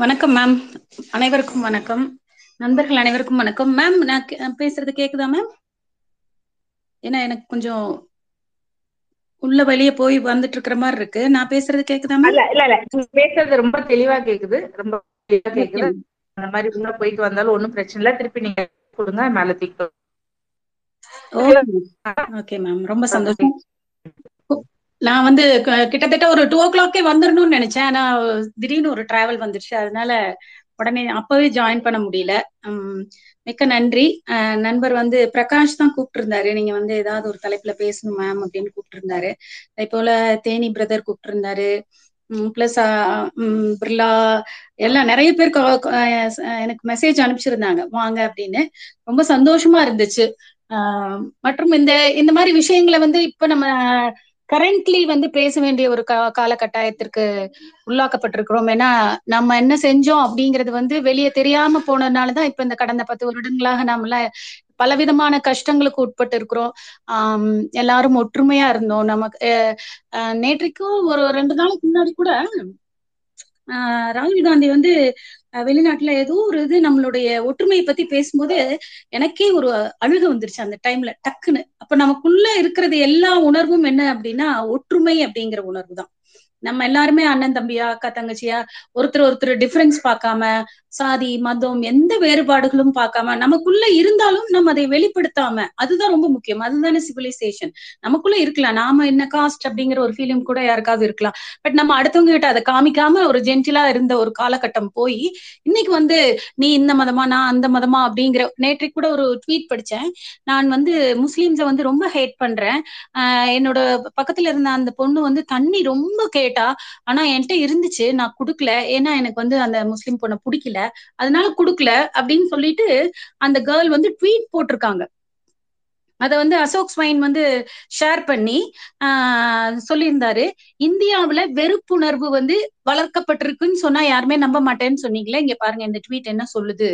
வணக்கம் மேம் அனைவருக்கும் வணக்கம். நண்பர்கள் அனைவருக்கும் வணக்கம். மேம் நான் பேசுறது கேக்குதா மேம் ஏன்னா எனக்கு கொஞ்சம் உள்ள வெளிய போய் வந்துட்டு இருக்கிற மாதிரி இருக்கு. நான் பேசுறது கேக்குதா மேம் இல்ல இல்ல பேசுறது ரொம்ப தெளிவா கேக்குது. ரொம்ப தெளிவா கேக்குது. அந்த மாதிரி உள்ள போயிட்டு வந்தாலும் ஒண்ணும் பிரச்சனை இல்ல. திருப்பி நீங்க கொடுங்க மேல தூக்கி ஓகே. மேம் ரொம்ப சந்தோஷம். நான் வந்து க- கிட்டத்தட்ட ஒரு டூ ஓ கிளாக்கே வந்துடணும்னு நினைச்சேன். ஆனா திடீர்னு ஒரு டிராவல் வந்துருச்சு. அதனால உடனே அப்பவே ஜாயின் பண்ண முடியல. மிக்க நன்றி. நண்பர் வந்து பிரகாஷ் தான் கூப்பிட்டு இருந்தாரு நீங்க வந்து ஏதாவது ஒரு தலைப்புல பேசணும் மேம் அப்படின்னு கூப்பிட்டு இருந்தாரு அதே போல தேனி பிரதர் கூப்பிட்டு இருந்தாரு பிளஸ் பிர்லா எல்லாம் நிறைய பேர் எனக்கு மெசேஜ் அனுப்பிச்சிருந்தாங்க. வாங்க அப்படின்னு. ரொம்ப சந்தோஷமா இருந்துச்சு. மற்றும் இந்த இந்த மாதிரி விஷயங்களை வந்து இப்ப நம்ம கரண்ட்லி வந்து பேச வேண்டிய ஒரு கால காலகட்டாயத்திற்கு உள்ளாக்கப்பட்டிருக்கிறோம். ஏன்னா நம்ம என்ன செஞ்சோம் அப்படிங்கிறது வந்து வெளியே தெரியாம போனதுனாலதான் இப்ப இந்த கடந்த பத்து வருடங்களாக நாம பலவிதமான கஷ்டங்களுக்கு உட்பட்டு இருக்கிறோம் ஆஹ் எல்லாரும் ஒற்றுமையா இருந்தோம். நமக்கு அஹ் நேற்றைக்கும் ஒரு ரெண்டு நாளுக்கு முன்னாடி கூட ராகுல் காந்தி வந்து வெளிநாட்டுல ஏதோ ஒரு இது நம்மளுடைய ஒற்றுமையை பத்தி பேசும்போது எனக்கே ஒரு அழுக வந்துருச்சு அந்த டைம்ல டக்குன்னு. அப்ப நமக்குள்ள இருக்கிறது எல்லா உணர்வும் என்ன அப்படின்னா ஒற்றுமை அப்படிங்கிற உணர்வு தான். நம்ம எல்லாருமே அண்ணன் தம்பியா அக்கா தங்கச்சியா ஒருத்தர் ஒருத்தர் டிஃபரன்ஸ் பார்க்காம சாதி மதம் எந்த வேறுபாடுகளும் பார்க்காம நமக்குள்ள இருந்தாலும் நம்ம அதை வெளிப்படுத்தாம அதுதான் ரொம்ப முக்கியம். அதுதானே சிவிலைசேஷன் நமக்குள்ள இருக்கலாம். நாம என்ன காஸ்ட் அப்படிங்கிற ஒரு ஃபீலிங் கூட யாருக்காவது இருக்கலாம். பட் நம்ம அடுத்தவங்க கிட்ட அதை காமிக்காம ஒரு ஜென்டிலா இருந்த ஒரு காலகட்டம் போய் இன்னைக்கு வந்து நீ இந்த மதமா நான் அந்த மதமா அப்படிங்கிற நேற்றைக்கு கூட ஒரு ட்வீட் படிச்சேன். நான் வந்து முஸ்லீம்ஸை வந்து ரொம்ப ஹேட் பண்றேன். என்னோட பக்கத்துல இருந்த அந்த பொண்ணு வந்து தண்ணி ரொம்ப கேட் ஆனா என்கிட்ட இருந்துச்சு நான் குடுக்கல. ஏன்னா எனக்கு வந்து அந்த முஸ்லீம் பொண்ணை பிடிக்கல. அதனால குடுக்கல அப்படின்னு சொல்லிட்டு அந்த கேர்ள் வந்து ட்வீட் போட்டிருக்காங்க. அத வந்து அசோக் ஸ்வைன் வந்து ஷேர் பண்ணி ஆஹ் சொல்லியிருந்தாரு. இந்தியாவுல வெறுப்புணர்வு வந்து வளர்க்கப்பட்டிருக்குன்னு சொன்னா யாருமே நம்ப மாட்டேன்னு சொன்னீங்களே இங்க பாருங்க இந்த ட்வீட் என்ன சொல்லுது?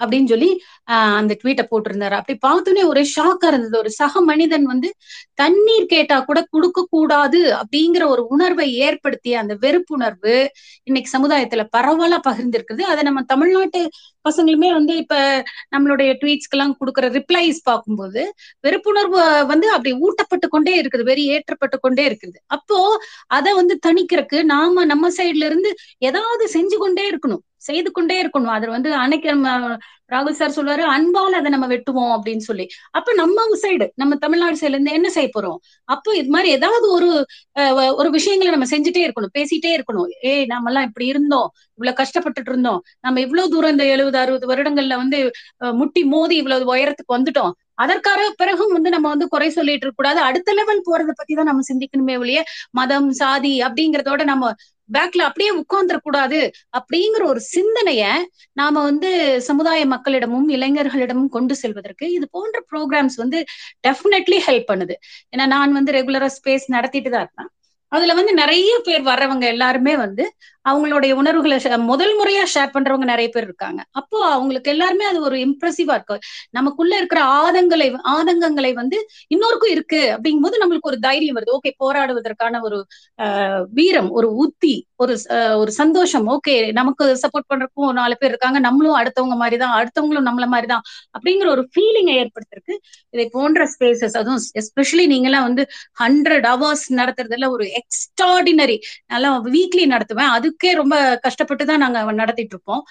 அப்படின்னு சொல்லி ஆஹ் அந்த ட்வீட்டை போட்டிருந்தாரு. அப்படி பார்த்தோன்னே ஒரே ஷாக்கா இருந்தது. ஒரு சக மனிதன் வந்து தண்ணீர் கேட்டா கூட கொடுக்க கூடாது அப்படிங்கிற ஒரு உணர்வை ஏற்படுத்திய அந்த வெறுப்புணர்வு இன்னைக்கு சமுதாயத்துல பரவலா பகிர்ந்திருக்குது. அதை நம்ம தமிழ்நாட்டு பசங்களுமே வந்து இப்ப நம்மளுடைய ட்வீட்ஸ்க்கு எல்லாம் கொடுக்குற ரிப்ளைஸ் பார்க்கும்போது வெறுப்புணர்வு வந்து அப்படி ஊட்டப்பட்டு கொண்டே இருக்குது வெறி ஏற்றப்பட்டு கொண்டே இருக்குது. அப்போ அதை வந்து தணிக்கிறதுக்கு நாம நம்ம சைடுல இருந்து ஏதாவது செஞ்சு கொண்டே இருக்கணும். செய்து கொண்டே இருக்கணும். அது வந்து அன்னைக்கு நம்ம ராகுல் சார் சொல்லுவாரு அன்பால் அதை நம்ம வெட்டுவோம் அப்படின்னு சொல்லி. அப்ப நம்ம சைடு நம்ம தமிழ்நாடு சைடுல இருந்து என்ன செய்ய போறோம்? அப்போ இது மாதிரி ஏதாவது ஒரு அஹ், ஒரு விஷயங்களை நம்ம செஞ்சுட்டே இருக்கணும் பேசிட்டே இருக்கணும். ஏய் நம்ம எல்லாம் இப்படி இருந்தோம். இவ்வளவு கஷ்டப்பட்டுட்டு இருந்தோம். நம்ம இவ்வளவு தூரம் இந்த எழுபது அறுபது வருடங்கள்ல வந்து முட்டி மோதி இவ்வளவு உயரத்துக்கு வந்துட்டோம். அதற்காக பிறகும் வந்து நம்ம வந்து குறை சொல்லிட்டு இருக்க கூடாது. அடுத்த லெவல் போறதை பத்தி தான் நம்ம சிந்திக்கணுமே ஒழிய மதம் சாதி அப்படிங்கறதோட நம்ம பேக்ல அப்படியே உட்கார்ந்துட கூடாது அப்படிங்கிற ஒரு சிந்தனைய நாம வந்து சமுதாய மக்களிடமும் இளைஞர்களிடமும் கொண்டு செல்வதற்கு இது போன்ற ப்ரோக்ராம்ஸ் வந்து டெஃபினெட்லி ஹெல்ப் பண்ணுது. ஏன்னா நான் வந்து ரெகுலரா ஸ்பேஸ் நடத்திட்டு தான் இருந்தேன் அதுல வந்து நிறைய பேர் வர்றவங்க எல்லாருமே வந்து அவங்களுடைய உணர்வுகளை முதல் முறையா ஷேர் பண்றவங்க நிறைய பேர் இருக்காங்க. அப்போ அவங்களுக்கு எல்லாருமே அது ஒரு இம்ப்ரெசிவா இருக்கு. நமக்குள்ள இருக்கிற ஆதங்களை ஆதங்கங்களை வந்து இன்னொருக்கும் இருக்கு அப்படிங்கும்போது நம்மளுக்கு ஒரு தைரியம் வருது. ஓகே போராடுவதற்கான ஒரு வீரம் ஒரு உத்தி ஒரு ஒரு சந்தோஷம். ஓகே நமக்கு சப்போர்ட் பண்றதுக்கும் ஒரு நாலு பேர் இருக்காங்க. நம்மளும் அடுத்தவங்க மாதிரி தான் அடுத்தவங்களும் நம்மள மாதிரி தான் அப்படிங்கிற ஒரு ஃபீலிங்கை ஏற்படுத்திருக்கு. இதை போன்ற ஸ்பேசஸ் அதுவும் எஸ்பெஷலி நீங்களாம் வந்து ஹண்ட்ரட் ஹவர்ஸ் நடத்துறதுல ஒரு எக்ஸ்ட்ராடினரி நல்லா வீக்லி நடத்துவேன். அதுக்கே ரொம்ப கஷ்டப்பட்டு தான் நாங்க நடத்திட்டு இருப்போம்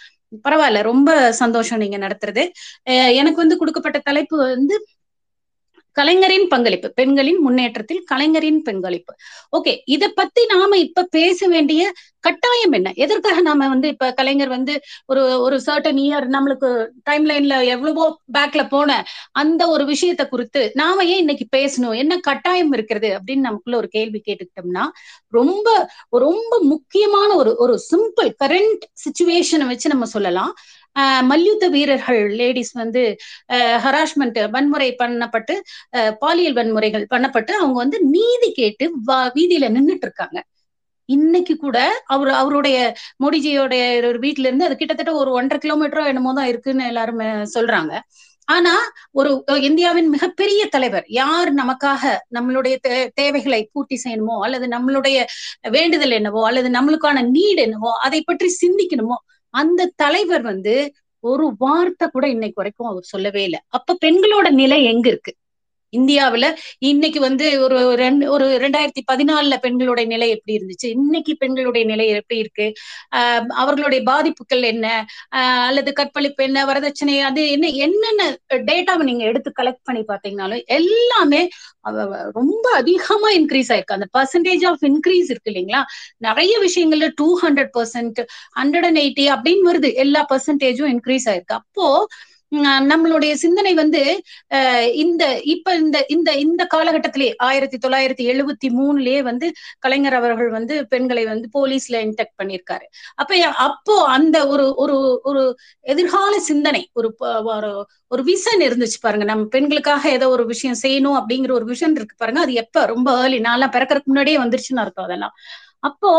பரவாயில்ல ரொம்ப சந்தோஷம் நீங்க நடத்துறது. அஹ் எனக்கு வந்து கொடுக்கப்பட்ட தலைப்பு வந்து கலைஞரின் பங்களிப்பு பெண்களின் முன்னேற்றத்தில் கலைஞரின் பங்களிப்பு. ஓகே இத பத்தி நாம இப்ப பேச வேண்டிய கட்டாயம் என்ன? எதற்காக நாம வந்து இப்ப கலைஞர் வந்து ஒரு ஒரு சர்டன் இயர் நம்மளுக்கு டைம் லைன்ல எவ்வளவோ பேக்ல போன அந்த ஒரு விஷயத்த குறித்து நாம ஏன் இன்னைக்கு பேசணும்? என்ன கட்டாயம் இருக்கிறது? அப்படின்னு நமக்குள்ள ஒரு கேள்வி கேட்டுக்கிட்டோம்னா ரொம்ப ரொம்ப முக்கியமான ஒரு ஒரு சிம்பிள் கரண்ட் சுச்சுவேஷனை வச்சு நம்ம சொல்லலாம். மல்யுத்த வீரர்கள் லேடிஸ் வந்து ஹராஸ்மெண்ட் வன்முறை பண்ணப்பட்டு அஹ் பாலியல் வன்முறைகள் பண்ணப்பட்டு அவங்க வந்து நீதி கேட்டு வீதியில நின்னுட்டு இருக்காங்க இன்னைக்கு கூட அவர் அவருடைய மோடிஜியோடைய ஒரு வீட்டுல இருந்து அது கிட்டத்தட்ட ஒரு ஒன்றரை கிலோமீட்டரோ என்னமோ தான் இருக்குன்னு எல்லாரும் சொல்றாங்க. ஆனா ஒரு இந்தியாவின் மிகப்பெரிய தலைவர் யார் நமக்காக நம்மளுடைய தே- தேவைகளை பூர்த்தி செய்யணுமோ அல்லது நம்மளுடைய வேண்டுதல் என்னவோ அல்லது நம்மளுக்கான நீட் என்னவோ அதை பற்றி சிந்திக்கணுமோ அந்த தலைவர் வந்து ஒரு வார்த்தை கூட இன்னைக்கு வரைக்கும் அவர் சொல்லவே இல்லை. அப்ப பெண்களோட நிலை எங்க இருக்கு? இந்தியாவுல இன்னைக்கு வந்து ஒரு ரெண்டு ஒரு ரெண்டாயிரத்தி பதினாலுல பெண்களுடைய நிலை எப்படி இருந்துச்சு? இன்னைக்கு பெண்களுடைய நிலை எப்படி இருக்கு? ஆஹ் அவர்களுடைய பாதிப்புகள் என்ன? ஆஹ் அல்லது கற்பழிப்பு என்ன? வரதட்சணை அது என்ன? என்னென்ன டேட்டாவை நீங்க எடுத்து கலெக்ட் பண்ணி பாத்தீங்கன்னாலும் எல்லாமே ரொம்ப அதிகமா இன்க்ரீஸ் ஆயிருக்கு. அந்த பர்சன்டேஜ் ஆஃப் இன்க்ரீஸ் இருக்கு இல்லைங்களா? நிறைய விஷயங்கள்ல two hundred percent hundred and eighty அப்படின்னு வருது. எல்லா பர்சன்டேஜும் இன்க்ரீஸ் ஆயிருக்கு. அப்போ நம்மளுடைய சிந்தனை வந்து இந்த இப்ப இந்த இந்த இந்த காலகட்டத்திலே ஆயிரத்தி தொள்ளாயிரத்தி எழுபத்தி மூணுலயே வந்து கலைஞர் அவர்கள் வந்து பெண்களை வந்து போலீஸ்ல இன்டெக்ட் பண்ணியிருக்காரு. அப்ப அப்போ அந்த ஒரு ஒரு ஒரு எதிர்கால சிந்தனை ஒரு ஒரு விஷன் இருந்துச்சு பாருங்க. நம்ம பெண்களுக்காக ஏதோ ஒரு விஷயம் செய்யணும் அப்படிங்கிற ஒரு விஷன் இருக்கு பாருங்க. அது எப்ப? ரொம்ப ஏர்லி நான்லாம் பிறக்கறதுக்கு முன்னாடியே வந்துருச்சுன்னு அர்த்தம் அதெல்லாம். அப்போ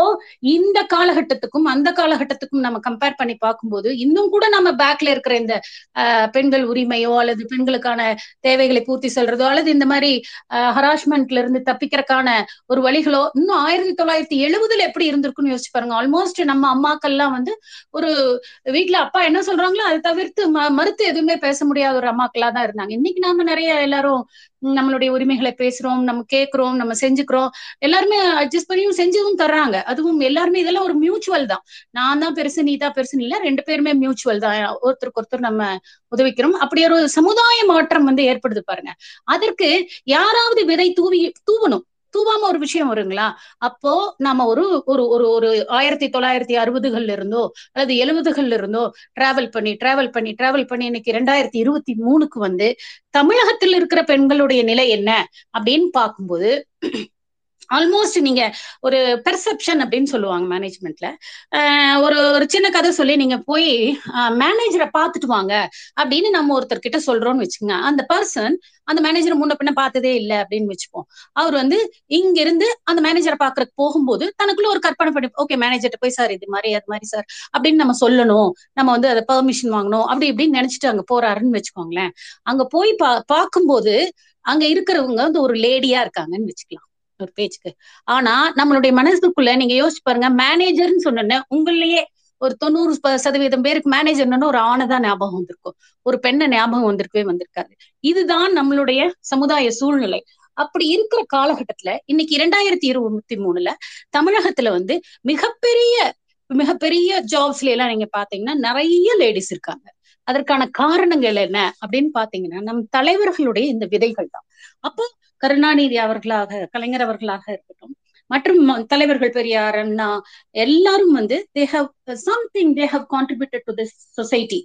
இந்த காலகட்டத்துக்கும் அந்த காலகட்டத்துக்கும் நம்ம கம்பேர் பண்ணி பார்க்கும்போது இன்னும் கூட நம்ம பேக்ல இருக்கிற இந்த பெண்கள் உரிமையோ அல்லது பெண்களுக்கான தேவைகளை பூர்த்தி செல்றதோ அல்லது இந்த மாதிரி ஹராஸ்மெண்ட்ல இருந்து தப்பிக்கிறதுக்கான ஒரு வழிகளோ இன்னும் ஆயிரத்தி தொள்ளாயிரத்தி எழுபதுல எப்படி இருந்திருக்குன்னு யோசிச்சு பாருங்க. ஆல்மோஸ்ட் நம்ம அம்மாக்கள்லாம் வந்து ஒரு வீட்டுல அப்பா என்ன சொல்றாங்களோ அதை தவிர்த்து மறுத்து எதுவுமே பேச முடியாத ஒரு அம்மாக்களா தான் இருந்தாங்க. இன்னைக்கு நாம நிறைய எல்லாரும் நம்மளுடைய உரிமைகளை பேசுறோம் நம்ம கேட்கிறோம் நம்ம செஞ்சுக்கிறோம். எல்லாருமே அட்ஜஸ்ட் பண்ணியும் செஞ்சதும் தர்றாங்க. அதுவும் எல்லாருமே இதெல்லாம் ஒரு மியூச்சுவல் தான். நான் தான் பெருசு நீ தான் பெருசு இல்ல ரெண்டு பேருமே மியூச்சுவல் தான். ஒருத்தருக்கு ஒருத்தர் நம்ம உதவிக்கிறோம். அப்படி ஒரு சமுதாய மாற்றம் வந்து ஏற்படுது பாருங்க. அதற்கு யாராவது விதை தூவி தூவணும். தூவாம ஒரு விஷயம் வருங்களா? அப்போ நாம ஒரு ஒரு ஒரு ஒரு ஆயிரத்தி தொள்ளாயிரத்தி அறுபதுகள்ல இருந்தோ அல்லது எழுபதுகள்ல இருந்தோ டிராவல் பண்ணி டிராவல் பண்ணி டிராவல் பண்ணி இன்னைக்கு ரெண்டாயிரத்தி இருபத்தி மூணுக்கு வந்து தமிழகத்தில் இருக்கிற பெண்களுடைய நிலை என்ன? அப்படின்னு பார்க்கும்போது ஆல்மோஸ்ட் நீங்க ஒரு பெர்செப்ஷன் அப்படின்னு சொல்லுவாங்க மேனேஜ்மெண்ட்ல ஒரு ஒரு சின்ன கதை சொல்லி நீங்க போய் மேனேஜரை பார்த்துட்டு வாங்க அப்படின்னு நம்ம ஒருத்தர் கிட்ட சொல்றோம்னு வச்சுக்கோங்க. அந்த பர்சன் அந்த மேனேஜரை முன்ன பின்ன பார்த்ததே இல்லை அப்படின்னு வச்சுப்போம். அவர் வந்து இங்க இருந்து அந்த மேனேஜரை பாக்குறதுக்கு போகும்போது தனக்குள்ள ஒரு கற்பனை பண்ணி ஓகே மேனேஜர்கிட்ட போய் சார் இது மாதிரி அது மாதிரி சார் அப்படின்னு நம்ம சொல்லணும். நம்ம வந்து அதை பெர்மிஷன் வாங்கணும். அப்படி இப்படின்னு நினைச்சிட்டு அங்க போறாருன்னு வச்சுக்கோங்களேன். அங்க போய் பா பார்க்கும்போது அங்க இருக்கிறவங்க வந்து ஒரு லேடியா இருக்காங்கன்னு வச்சுக்கலாம். ஒரு பேச்சுக்கு. ஆனா நம்மளுடைய மனசுக்குள்ள நீங்க யோசிச்சு பாருங்க மேனேஜர்னு சொன்னோன்னே உங்களையே ஒரு தொண்ணூறு சதவீதம் பேருக்கு மேனேஜர்னு ஒரு ஆணை தான் ஞாபகம் வந்திருக்கும். ஒரு பெண்ணை ஞாபகம் வந்திருக்கவே வந்திருக்காரு இதுதான் நம்மளுடைய சமுதாய சூழ்நிலை. அப்படி இருக்கிற காலகட்டத்துல இன்னைக்கு இரண்டாயிரத்தி இருபத்தி மூணுல தமிழகத்துல வந்து மிகப்பெரிய மிகப்பெரிய ஜாப்ஸ்ல எல்லாம் நீங்க பாத்தீங்கன்னா நிறைய லேடிஸ் இருக்காங்க. அதற்கான காரணங்கள் என்ன அப்படின்னு பாத்தீங்கன்னா நம் தலைவர்களுடைய இந்த விதைகள் தான். அப்போ கருணாநிதி அவர்களாக கலைஞர் அவர்களாக இருக்கட்டும் மற்றும் தலைவர்கள் பெரியார் அண்ணா எல்லாரும் வந்து they have something they have contributed to this society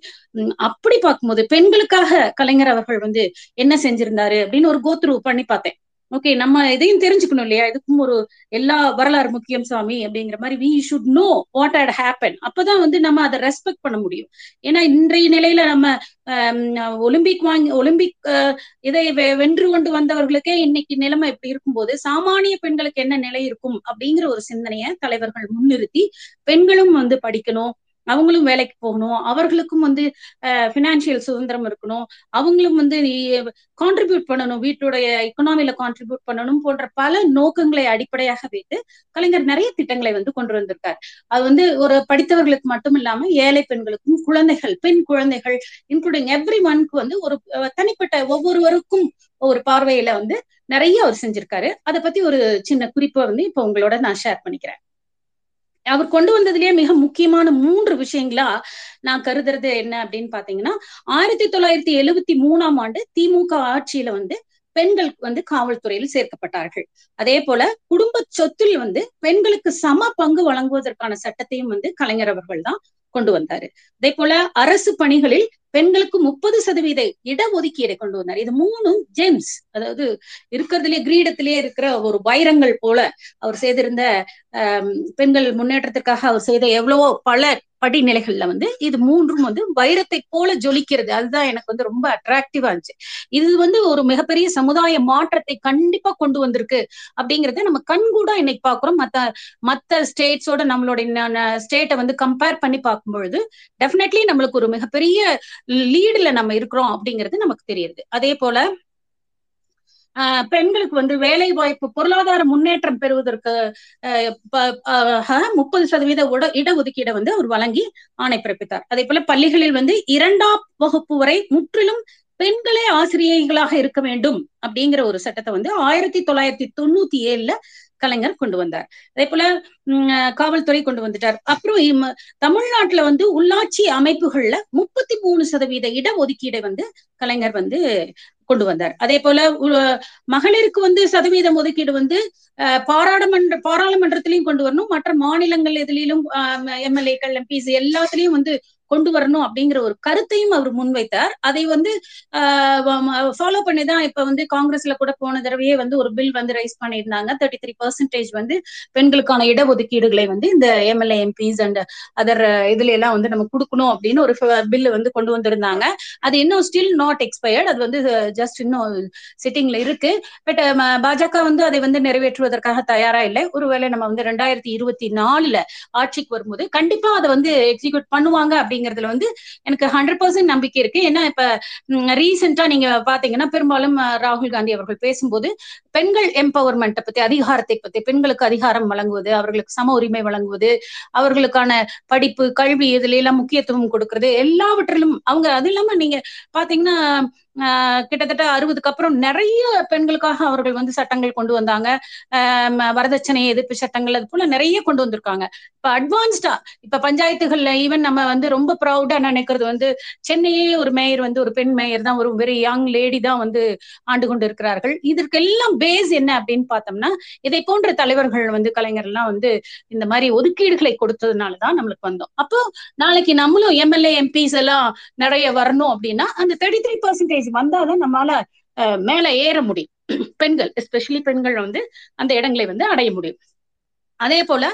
அப்படி பார்க்கும்போது பெண்களுக்காக கலைஞர் அவர்கள் வந்து என்ன செஞ்சிருந்தாரு அப்படின்னு ஒரு கோத்ரூ பண்ணி பார்த்தேன். ஓகே நம்ம இதையும் தெரிஞ்சுக்கணும் இல்லையா? இதுக்கும் ஒரு எல்லா வரலாறு முக்கியம் சாமி அப்படிங்கிற மாதிரி we should know what had happen அப்பதான் வந்து நம்ம அதை ரெஸ்பெக்ட் பண்ண முடியும். ஏன்னா இன்றைய நிலையில நம்ம ஒலிம்பிக் வாங்கி ஒலிம்பிக் இதை வென்று கொண்டு வந்தவர்களுக்கே இன்னைக்கு நிலைமை இப்படி இருக்கும்போது சாமானிய பெண்களுக்கு என்ன நிலை இருக்கும் அப்படிங்கிற ஒரு சிந்தனையை தலைவர்கள் முன்னிறுத்தி பெண்களும் வந்து படிக்கணும் அவங்களும் வேலைக்கு போகணும். அவர்களுக்கும் வந்து பினான்சியல் சுதந்திரம் இருக்கணும். அவங்களும் வந்து கான்ட்ரிபியூட் பண்ணணும். வீட்டுடைய எக்கனாமில கான்ட்ரிபியூட் பண்ணணும் போன்ற பல நோக்கங்களை அடிப்படையாக வைத்து கலைஞர் நிறைய திட்டங்களை வந்து கொண்டு வந்திருக்கார். அது வந்து ஒரு படித்தவர்களுக்கு மட்டும் இல்லாம ஏழை பெண்களுக்கும் குழந்தைகள் பெண் குழந்தைகள் இன்க்ளூடிங் எவ்ரி ஒன்க்கு வந்து ஒரு தனிப்பட்ட ஒவ்வொருவருக்கும் ஒரு பார்வையில வந்து நிறைய அவர் செஞ்சிருக்காரு. அதை பத்தி ஒரு சின்ன குறிப்பை வந்து இப்ப உங்களோட நான் ஷேர் பண்ணிக்கிறேன். அவர் கொண்டு வந்ததுலயே மிக முக்கியமான மூன்று விஷயங்களா நான் கருதுறது என்ன அப்படின்னு பாத்தீங்கன்னா ஆயிரத்தி தொள்ளாயிரத்தி எழுபத்தி மூணாம் ஆண்டு திமுக ஆட்சியில வந்து பெண்கள் வந்து காவல்துறையில் சேர்க்கப்பட்டார்கள். அதே போல குடும்ப சொத்தில் வந்து பெண்களுக்கு சம பங்கு வழங்குவதற்கான சட்டத்தையும் வந்து கலைஞர் அவர்கள் தான் கொண்டு வந்தாரு. அதே போல அரசு பணிகளில் பெண்களுக்கு முப்பது சதவீத இடஒதுக்கீடை கொண்டு வந்தார். இது மூணும் ஜேம்ஸ் அதாவது இருக்கிறதுலே கிரீடத்திலே இருக்கிற ஒரு வைரங்கள் போல அவர் செய்திருந்த பெண்கள் முன்னேற்றத்திற்காக அவர் செய்த எவ்வளவோ பல படிநிலைகள்ல வந்து இது மூன்றும் வந்து வைரத்தை போல ஜொலிக்கிறது. அதுதான் எனக்கு வந்து ரொம்ப அட்ராக்டிவா இருந்துச்சு. இது வந்து ஒரு மிகப்பெரிய சமுதாய மாற்றத்தை கண்டிப்பா கொண்டு வந்திருக்கு அப்படிங்கறத நம்ம கண்கூடா இன்னைக்கு பாக்குறோம். மத்த மத்த ஸ்டேட்ஸோட நம்மளுடைய ஸ்டேட்டை வந்து கம்பேர் பண்ணி பார்க்கும் பொழுது டெஃபினெட்லி நம்மளுக்கு ஒரு மிகப்பெரிய லீடுல நம்ம இருக்கிறோம் அப்படிங்கிறது நமக்கு தெரியுது. அதே போல பெண்களுக்கு வந்து வேலை வாய்ப்பு பொருளாதார முன்னேற்றம் பெறுவதற்கு முப்பது சதவீத உட இடஒதுக்கீடை வந்து அவர் வழங்கி ஆணை பிறப்பித்தார். அதே போல பள்ளிகளில் வந்து இரண்டாம் வகுப்பு வரை முற்றிலும் பெண்களே ஆசிரியைகளாக இருக்க வேண்டும் அப்படிங்கிற ஒரு சட்டத்தை வந்து ஆயிரத்தி தொள்ளாயிரத்தி தொண்ணூத்தி ஏழுல கலைஞர் கொண்டு வந்தார். அதே போல காவல்துறை கொண்டு வந்துட்டார். அப்புறம் தமிழ்நாட்டுல வந்து உள்ளாட்சி அமைப்புகள்ல முப்பத்தி மூணு சதவீத இடஒதுக்கீடை வந்து கலைஞர் வந்து கொண்டு வந்தார். அதே போல மகளிருக்கு வந்து சதவீதம் ஒதுக்கீடு வந்து பாராளுமன்ற பாராளுமன்றத்திலையும் கொண்டு வரணும். மற்ற மாநிலங்கள் எதிலும் எம்எல்ஏக்கள் எம்பிஸ் எல்லாத்துலயும் வந்து கொண்டு வரணும் அப்படிங்கிற ஒரு கருத்தையும் அவர் முன்வைத்தார். அதை வந்து ஃபாலோ பண்ணி தான் இப்ப வந்து காங்கிரஸ்ல கூட போன தடவையே வந்து ஒரு பில் வந்து ரைஸ் பண்ணியிருந்தாங்க. தேர்ட்டி த்ரீ பர்சன்டேஜ் வந்து பெண்களுக்கான இடஒதுக்கீடுகளை வந்து இந்த எம்எல்ஏ எம்பிஸ் அண்ட் அதர் இதுல எல்லாம் வந்து நம்ம கொடுக்கணும் அப்படின்னு ஒரு பில் வந்து கொண்டு வந்திருந்தாங்க. அது இன்னும் ஸ்டில் நாட் எக்ஸ்பயர்ட் அது வந்து ஜஸ்ட் இன்னும் சிட்டிங்ல இருக்கு. பட் பாஜக வந்து அதை வந்து நிறைவேற்றுவதற்காக தயாரா இல்லை. ஒருவேளை நம்ம வந்து ரெண்டாயிரத்தி இருபத்தி நாலுல ஆட்சிக்கு வரும்போது கண்டிப்பா அதை வந்து எக்ஸிக்யூட் பண்ணுவாங்க அப்படிங்கறதுல வந்து எனக்கு ஹண்ட்ரட் பர்சன்ட் நம்பிக்கை இருக்கு. ஏன்னா இப்ப ரீசெண்டா நீங்க பாத்தீங்கன்னா பெரும்பாலும் ராகுல் காந்தி அவர்கள் பேசும்போது பெண்கள் எம்பவர்மெண்ட்டை பத்தி அதிகாரத்தை பத்தி பெண்களுக்கு அதிகாரம் வழங்குவது அவர்களுக்கு சம உரிமை வழங்குவது அவர்களுக்கான படிப்பு கல்வி இதுல எல்லாம் முக்கியத்துவம் கொடுக்கறது எல்லாவற்றிலும் அவங்க அது இல்லாம நீங்க பாத்தீங்கன்னா கிட்டத்தட்ட அறுபதுக்கு அப்புறம் நிறைய பெண்களுக்காக அவர்கள் வந்து சட்டங்கள் கொண்டு வந்தாங்க. வரதட்சணை எதிர்ப்பு சட்டங்கள் அது போல நிறைய கொண்டு வந்திருக்காங்க. இப்ப அட்வான்ஸ்டா இப்ப பஞ்சாயத்துகள்ல ஈவன் நம்ம வந்து ரொம்ப ப்ரௌடா நினைக்கிறது வந்து சென்னையே ஒரு மேயர் வந்து ஒரு பெண் மேயர் தான் ஒரு வெரி யங் லேடி தான் வந்து ஆண்டு கொண்டு இருக்கிறார்கள். இதற்கெல்லாம் பேஸ் என்ன அப்படின்னு பார்த்தோம்னா இதை போன்ற தலைவர்கள் வந்து கலைஞர்லாம் வந்து இந்த மாதிரி ஒதுக்கீடுகளை கொடுத்ததுனாலதான் நம்மளுக்கு வந்தோம். அப்போ நாளைக்கு நம்மளும் எம்எல்ஏ எம்பிஸ் எல்லாம் நிறைய வரணும் அப்படின்னா அந்த தேர்ட்டி த்ரீ பர்சன்டேஜ் வந்தாதான் நம்மளால மேல ஏற முடியும். பெண்கள் எஸ்பெஷலி பெண்கள் வந்து அந்த இடங்களை வந்து அடைய முடியும். அதே போல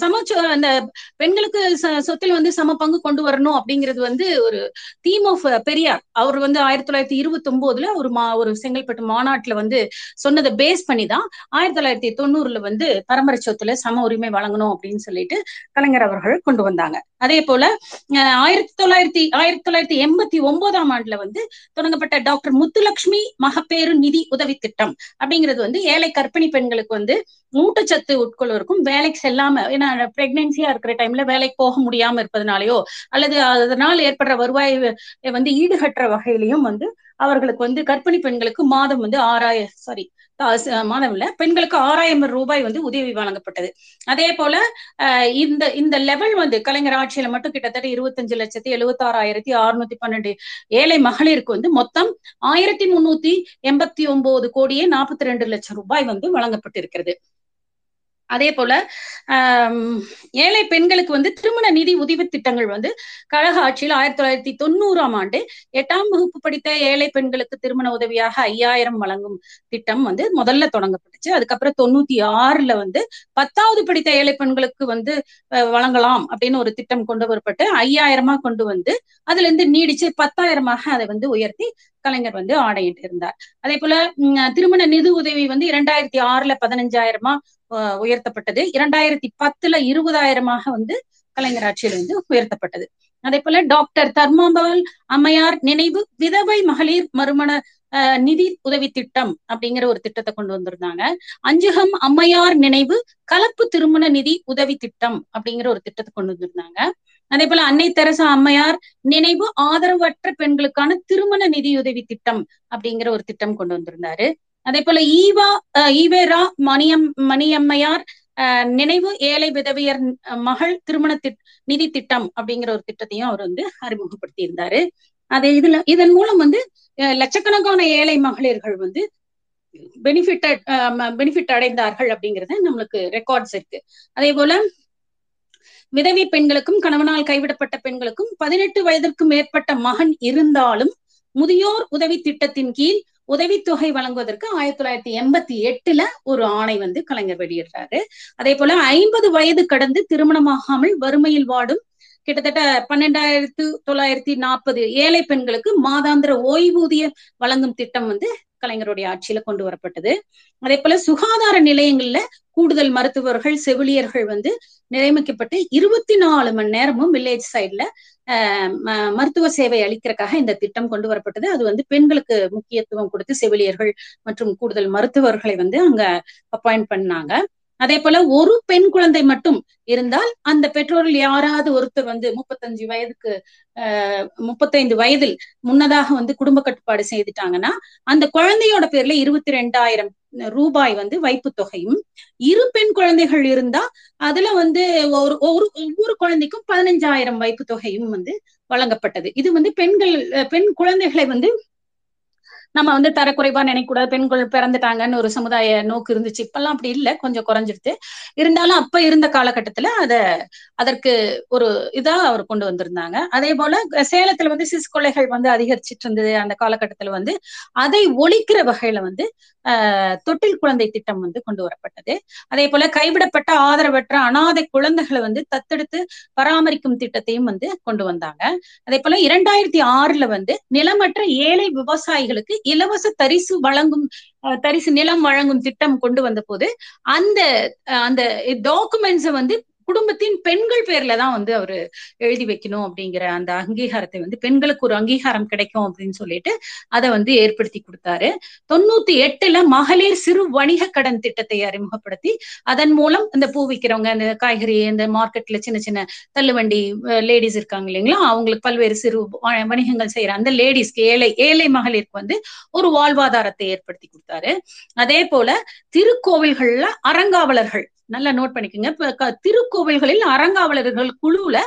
சமச்ச அந்த பெண்களுக்கு சொத்தில் வந்து சம பங்கு கொண்டு வரணும் அப்படிங்கிறது வந்து ஒரு தீம் ஆஃப் பெரியார். அவர் வந்து ஆயிரத்தி தொள்ளாயிரத்தி இருபத்தி ஒன்பதுல ஒரு மா ஒரு செங்கல்பட்டு மாநாட்டுல வந்து சொன்னதை பேஸ் பண்ணி தான் ஆயிரத்தி தொள்ளாயிரத்தி தொண்ணூறுல வந்து பரம்பரை சொத்துல சம உரிமை வழங்கணும் அப்படின்னு சொல்லிட்டு கலைஞர் அவர்கள் கொண்டு வந்தாங்க. அதே போல ஆயிரத்தி தொள்ளாயிரத்தி ஆயிரத்தி தொள்ளாயிரத்தி எண்பத்தி ஒன்பதாம் ஆண்டுல வந்து தொடங்கப்பட்ட டாக்டர் முத்துலட்சுமி மகப்பேறு நிதி உதவி திட்டம் அப்படிங்கிறது வந்து ஏழை கற்பிணி பெண்களுக்கு வந்து ஊட்டச்சத்து உட்கொள்வதற்கும் வேலைக்கு செல்லாம ஏன்னா பிரெக்னன்சியா இருக்கிற டைம்ல வேலைக்கு போக முடியாம இருப்பதனாலயோ அல்லது அதனால் ஏற்படுற வருவாய் வந்து ஈடுகட்டுற வகையிலையும் வந்து அவர்களுக்கு வந்து கர்ப்பிணி பெண்களுக்கு மாதம் வந்து ஆறாயிரம் சாரி மாதம் இல்ல பெண்களுக்கு ஆறாயிரம் ரூபாய் வந்து உதவி வழங்கப்பட்டது. அதே போல இந்த இந்த லெவல் வந்து கலைஞர் ஆட்சியில மட்டும் கிட்டத்தட்ட இருபத்தஞ்சு லட்சத்தி எழுபத்தி ஆறாயிரத்தி அறுநூத்தி பன்னெண்டு ஏழை மகளிருக்கு வந்து மொத்தம் ஆயிரத்தி முன்னூத்தி எண்பத்தி ஒன்பது கோடியே நாற்பத்தி ரெண்டு லட்சம் ரூபாய் வந்து வழங்கப்பட்டிருக்கிறது. அதே போல ஏழை பெண்களுக்கு வந்து திருமண நிதி உதவி திட்டங்கள் வந்து கழக ஆட்சியில் ஆயிரத்தி தொள்ளாயிரத்தி தொண்ணூறாம் ஆண்டு எட்டாம் வகுப்பு படித்த ஏழை பெண்களுக்கு திருமண உதவியாக ஐயாயிரம் வழங்கும் திட்டம் வந்து முதல்ல தொடங்கப்பட்டுச்சு. அதுக்கப்புறம் தொண்ணூத்தி ஆறுல வந்து பத்தாவது படித்த ஏழை பெண்களுக்கு வந்து வழங்கலாம் அப்படின்னு ஒரு திட்டம் கொண்டு வரப்பட்டு ஐயாயிரமா கொண்டு வந்து அதுல இருந்து நீடிச்சு பத்தாயிரமாக அதை வந்து உயர்த்தி கலைஞர் வந்து ஆணையிட்டு இருந்தார் அதே போல திருமண நிதி உதவி வந்து இரண்டாயிரத்தி ஆறுல பதினஞ்சாயிரமா உயர்த்தப்பட்டது. இரண்டாயிரத்தி பத்துல இருபதாயிரமாக வந்து கலைஞர் ஆட்சியில் வந்து உயர்த்தப்பட்டது. அதே போல டாக்டர் தர்மாபவல் அம்மையார் நினைவு விதவை மகளிர் மறுமண நிதி உதவி திட்டம் அப்படிங்கிற ஒரு திட்டத்தை கொண்டு வந்திருந்தாங்க. அஞ்சுகம் அம்மையார் நினைவு கலப்பு திருமண நிதி உதவி திட்டம் அப்படிங்கிற ஒரு திட்டத்தை கொண்டு வந்திருந்தாங்க. அதே போல அன்னை தெரசா அம்மையார் நினைவு ஆதரவற்ற பெண்களுக்கான திருமண நிதியுதவி திட்டம் அப்படிங்கிற ஒரு திட்டம் கொண்டு வந்திருந்தாரு. அதே போல ஈவா ஈவேரா மணியம் மணியம்மையார் நினைவு ஏழை விதவியர் மகள் திருமண நிதி திட்டம் அப்படிங்கிற ஒரு திட்டத்தையும் அவர் வந்து அறிமுகப்படுத்தி இருந்தாரு அது இதுல இதன் மூலம் வந்து லட்சக்கணக்கான ஏழை மகளிர்கள் வந்து பெனிஃபிட்டட் பெனிஃபிட் அடைந்தார்கள் அப்படிங்கறத நம்மளுக்கு ரெக்கார்ட்ஸ் இருக்கு. அதே போல விதவை பெண்களுக்கும் கணவனால் கைவிடப்பட்ட பெண்களுக்கும் பதினெட்டு வயதிற்கு மேற்பட்ட மகன் இருந்தாலும் முதியோர் உதவி திட்டத்தின் கீழ் உதவித்தொகை வழங்குவதற்கு ஆயிரத்தி தொள்ளாயிரத்தி எண்பத்தி எட்டுல ஒரு ஆணை வந்து கலைஞர் வெளியிடுறாரு. அதே போல ஐம்பது வயது கடந்து திருமணமாகாமல் வறுமையில் வாடும் கிட்டத்தட்ட பன்னெண்டாயிரத்து தொள்ளாயிரத்தி நாற்பது ஏழை பெண்களுக்கு மாதாந்திர ஓய்வூதிய வழங்கும் திட்டம் வந்து கலைஞருடைய ஆட்சியில கொண்டு வரப்பட்டது. அதே போல சுகாதார நிலையங்கள்ல கூடுதல் மருத்துவர்கள் செவிலியர்கள் வந்து நியமிக்கப்பட்டு இருபத்தி நாலு மணி நேரமும் வில்லேஜ் சைட்ல மருத்துவ சேவை அளிக்கிறதுக்காக இந்த திட்டம் கொண்டு வரப்பட்டது. அது வந்து பெண்களுக்கு முக்கியத்துவம் கொடுத்து செவிலியர்கள் மற்றும் கூடுதல் மருத்துவர்களை வந்து அங்க அப்பாயிண்ட் பண்ணாங்க. அதே போல ஒரு பெண் குழந்தை மட்டும் இருந்தால் அந்த பெற்றோர்கள் யாராவது ஒருத்தர் வந்து முப்பத்தஞ்சு வயதுக்கு அஹ் முப்பத்தைந்து வயதில் முன்னதாக வந்து குடும்ப கட்டுப்பாடு செய்துட்டாங்கன்னா அந்த குழந்தையோட பேர்ல இருபத்தி ரெண்டாயிரம் ரூபாய் வந்து வைப்பு தொகையும் இரு பெண் குழந்தைகள் இருந்தா அதுல வந்து ஒரு ஒரு ஒவ்வொரு குழந்தைக்கும் பதினஞ்சாயிரம் வைப்பு தொகையும் வந்து வழங்கப்பட்டது. இது வந்து பெண்கள் பெண் குழந்தைகளை வந்து நம்ம வந்து தரக்குறைவா நினைக்கூடாது பெண்கள் பிறந்துட்டாங்கன்னு ஒரு சமுதாய நோக்கு இருந்துச்சு. இப்பெல்லாம் அப்படி இல்லை. கொஞ்சம் குறைஞ்சிருது இருந்தாலும் அப்ப இருந்த காலகட்டத்துல அத அதற்கு ஒரு இதா அவர் கொண்டு வந்திருந்தாங்க. அதே போல சேலத்துல வந்து சிசு கொலைகள் வந்து அதிகரிச்சிட்டு இருந்தது அந்த காலகட்டத்துல வந்து அதை ஒழிக்கிற வகையில வந்து தொட்டில் குழந்தை திட்டம் வந்து கொண்டு வரப்பட்டது. அதே போல கைவிடப்பட்ட ஆதரவற்ற அனாதை குழந்தைகளை வந்து தத்தெடுத்து பராமரிக்கும் திட்டத்தையும் வந்து கொண்டு வந்தாங்க. அதே போல இரண்டாயிரத்தி ஆறுல வந்து நிலமற்ற ஏழை விவசாயிகளுக்கு இலவச தரிசு வழங்கும் தரிசு நிலம் வழங்கும் திட்டம் கொண்டு வந்த போது அந்த அந்த டாக்குமெண்ட்ஸை வந்து குடும்பத்தின் பெண்கள் பேர்ல தான் வந்து அவரு எழுதி வைக்கணும் அப்படிங்கிற அந்த அங்கீகாரத்தை வந்து பெண்களுக்கு ஒரு அங்கீகாரம் கிடைக்கும் அப்படின்னு சொல்லிட்டு அதை வந்து ஏற்படுத்தி கொடுத்தாரு. தொண்ணூத்தி எட்டுல மகளிர் சிறு வணிக கடன் திட்டத்தை அறிமுகப்படுத்தி அதன் மூலம் இந்த பூ விற்கிறவங்க இந்த காய்கறி இந்த மார்க்கெட்ல சின்ன சின்ன தள்ளுவண்டி லேடிஸ் இருக்காங்க இல்லைங்களா? அவங்களுக்கு பல்வேறு சிறு வணிகங்கள் செய்யற அந்த லேடிஸ்க்கு ஏழை ஏழை மகளிருக்கு வந்து ஒரு வாழ்வாதாரத்தை ஏற்படுத்தி கொடுத்தாரு. அதே போல திருக்கோவில்கள்ல அறங்காவலர்கள் நல்லா நோட் பண்ணிக்கோங்க. இப்ப திருக்கோவில்களில் அறங்காவலர்கள் குழுவுல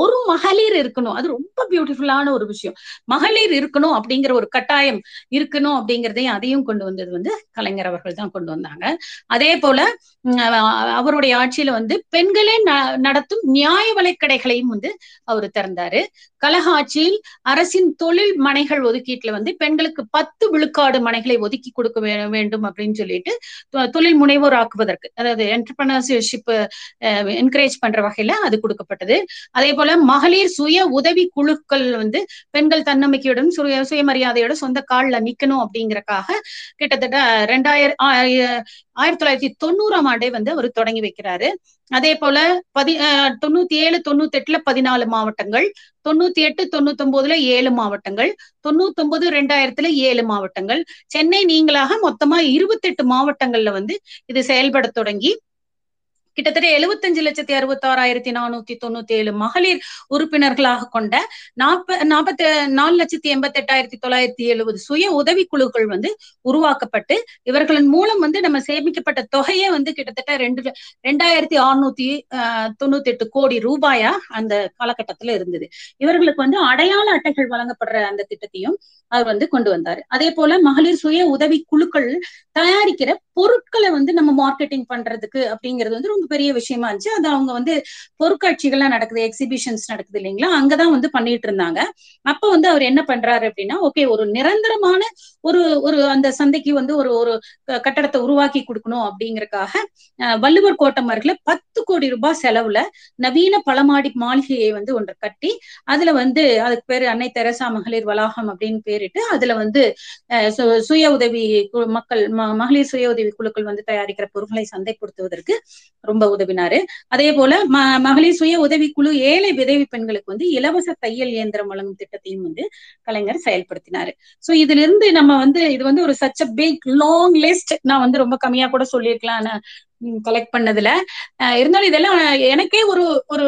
ஒரு மகளிர் இருக்கணும். அது ரொம்ப பியூட்டிஃபுல்லான ஒரு விஷயம். மகளிர் இருக்கணும் அப்படிங்கிற ஒரு கட்டாயம் இருக்கணும் அப்படிங்கிறதையும் அதையும் கொண்டு வந்தது வந்து கலைஞர் அவர்கள் தான் கொண்டு வந்தாங்க. அதே போல அவருடைய ஆட்சியில வந்து பெண்களே நடத்தும் நியாய வலைக்கடைகளையும் வந்து அவர் திறந்தாரு. கழக ஆட்சியில் அரசின் தொழில் மனைகள் ஒதுக்கீட்டுல வந்து பெண்களுக்கு பத்து விழுக்காடு மனைகளை ஒதுக்கி கொடுக்க வேண்டும் அப்படின்னு சொல்லிட்டு தொழில் முனைவோர் ஆக்குவதற்கு அதாவது என்டர்பிரினர்ஷிப் என்கரேஜ் பண்ற வகையில அது கொடுக்கப்பட்டது. அதே போல போல மகளிர் சுய உதவி குழுக்கள் வந்து பெண்கள் தன்னம்பிக்கையுடன் சுய சுயமரியாதையோட சொந்த கால்ல நிக்கணும் அப்படிங்கறக்காக கிட்டத்தட்ட ரெண்டாயிரம் ஆயிரத்தி தொள்ளாயிரத்தி தொண்ணூறாம் ஆண்டே வந்து அவர் தொடங்கி வைக்கிறாரு. அதே போல பதி தொண்ணூத்தி ஏழு தொண்ணூத்தி எட்டுல பதினாலு மாவட்டங்கள் தொண்ணூத்தி எட்டு தொண்ணூத்தி ஒன்பதுல ஏழு மாவட்டங்கள் தொண்ணூத்தி ஒன்பது ரெண்டாயிரத்துல ஏழு மாவட்டங்கள். சென்னை நீங்களாக மொத்தமா இருபத்தெட்டு மாவட்டங்கள்ல வந்து இது செயல்பட தொடங்கி கிட்டத்தட்ட எழுபத்தஞ்சு லட்சத்தி அறுபத்தி ஆறாயிரத்தி நானூத்தி தொண்ணூத்தி ஏழு மகளிர் உறுப்பினர்களாக கொண்ட நாற்ப நாற்பத்தி நாலு லட்சத்தி எண்பத்தி எட்டாயிரத்தி தொள்ளாயிரத்தி எழுபது சுய உதவி குழுக்கள் வந்து உருவாக்கப்பட்டு இவர்களின் மூலம் வந்து நம்ம சேமிக்கப்பட்ட தொகையே வந்து கிட்டத்தட்ட ரெண்டு ரெண்டாயிரத்தி அறுநூத்தி தொண்ணூத்தி எட்டு கோடி ரூபாயா அந்த காலகட்டத்துல இருந்தது. இவர்களுக்கு வந்து அடையாள அட்டைகள் வழங்கப்படுற அந்த திட்டத்தையும் அவர் வந்து கொண்டு வந்தாரு. அதே போல மகளிர் சுய உதவி குழுக்கள் தயாரிக்கிற பொருட்களை வந்து நம்ம மார்க்கெட்டிங் பண்றதுக்கு அப்படிங்கிறது வந்து ரொம்ப பெரிய விஷயமா இருந்துச்சு. அது அவங்க வந்து பொருட்காட்சிகள்லாம் நடக்குது எக்ஸிபிஷன்ஸ் நடக்குது இல்லைங்களா? அங்கதான் வந்து பண்ணிட்டு இருந்தாங்க. அப்ப வந்து அவர் என்ன பண்றாரு அப்படின்னா ஓகே ஒரு நிரந்தரமான ஒரு ஒரு அந்த சந்தைக்கு வந்து ஒரு ஒரு கட்டடத்தை உருவாக்கி கொடுக்கணும் அப்படிங்கறக்காக வள்ளுவர் கோட்டம் அருகில பத்து கோடி ரூபாய் செலவுல நவீன பழமாடி மாளிகையை வந்து ஒன்று கட்டி அதுல வந்து அதுக்கு பேரு அன்னை தெரசா மகளிர் வளாகம் அப்படின்னு பேரிட்டு அதுல வந்து சுய உதவி மக்கள் மகளிர் சுய உதவி குழுக்கள் வந்து தயாரிக்கிற பொருட்களை சந்தைப்படுத்துவதற்கு ரொம்ப உதவினாரு. அதே போல ம மகளிர் சுய உதவிக்குழு ஏழை விதவி பெண்களுக்கு வந்து இலவச தையல் இயந்திரம் வழங்கும் திட்டத்தையும் வந்து கலைஞர் செயல்படுத்தினாரு. சோ இதுல இருந்து நம்ம வந்து இது வந்து ஒரு such a big long list நான் வந்து ரொம்ப கம்மியா கூட சொல்லியிருக்கலாம். கலெக்ட் பண்ணதுல. இருந்தாலும் இதெல்லாம் எனக்கே ஒரு ஒரு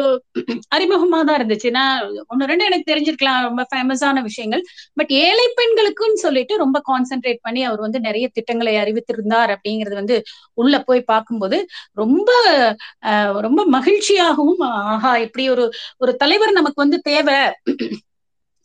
அறிமுகமா தான் இருந்துச்சு. நான் ஒன்னு ரெண்டு எனக்கு தெரிஞ்சிருக்கலாம் ரொம்ப ஃபேமஸான விஷயங்கள். பட் ஏழை பெண்களுக்குன்னு சொல்லிட்டு ரொம்ப கான்சென்ட்ரேட் பண்ணி அவர் வந்து நிறைய திட்டங்களை அறிவித்திருந்தார் அப்படிங்கிறது வந்து உள்ள போய் பார்க்கும்போது ரொம்ப ரொம்ப மகிழ்ச்சியாகவும் ஆஹா இப்படி ஒரு ஒரு தலைவர் நமக்கு வந்து தேவை.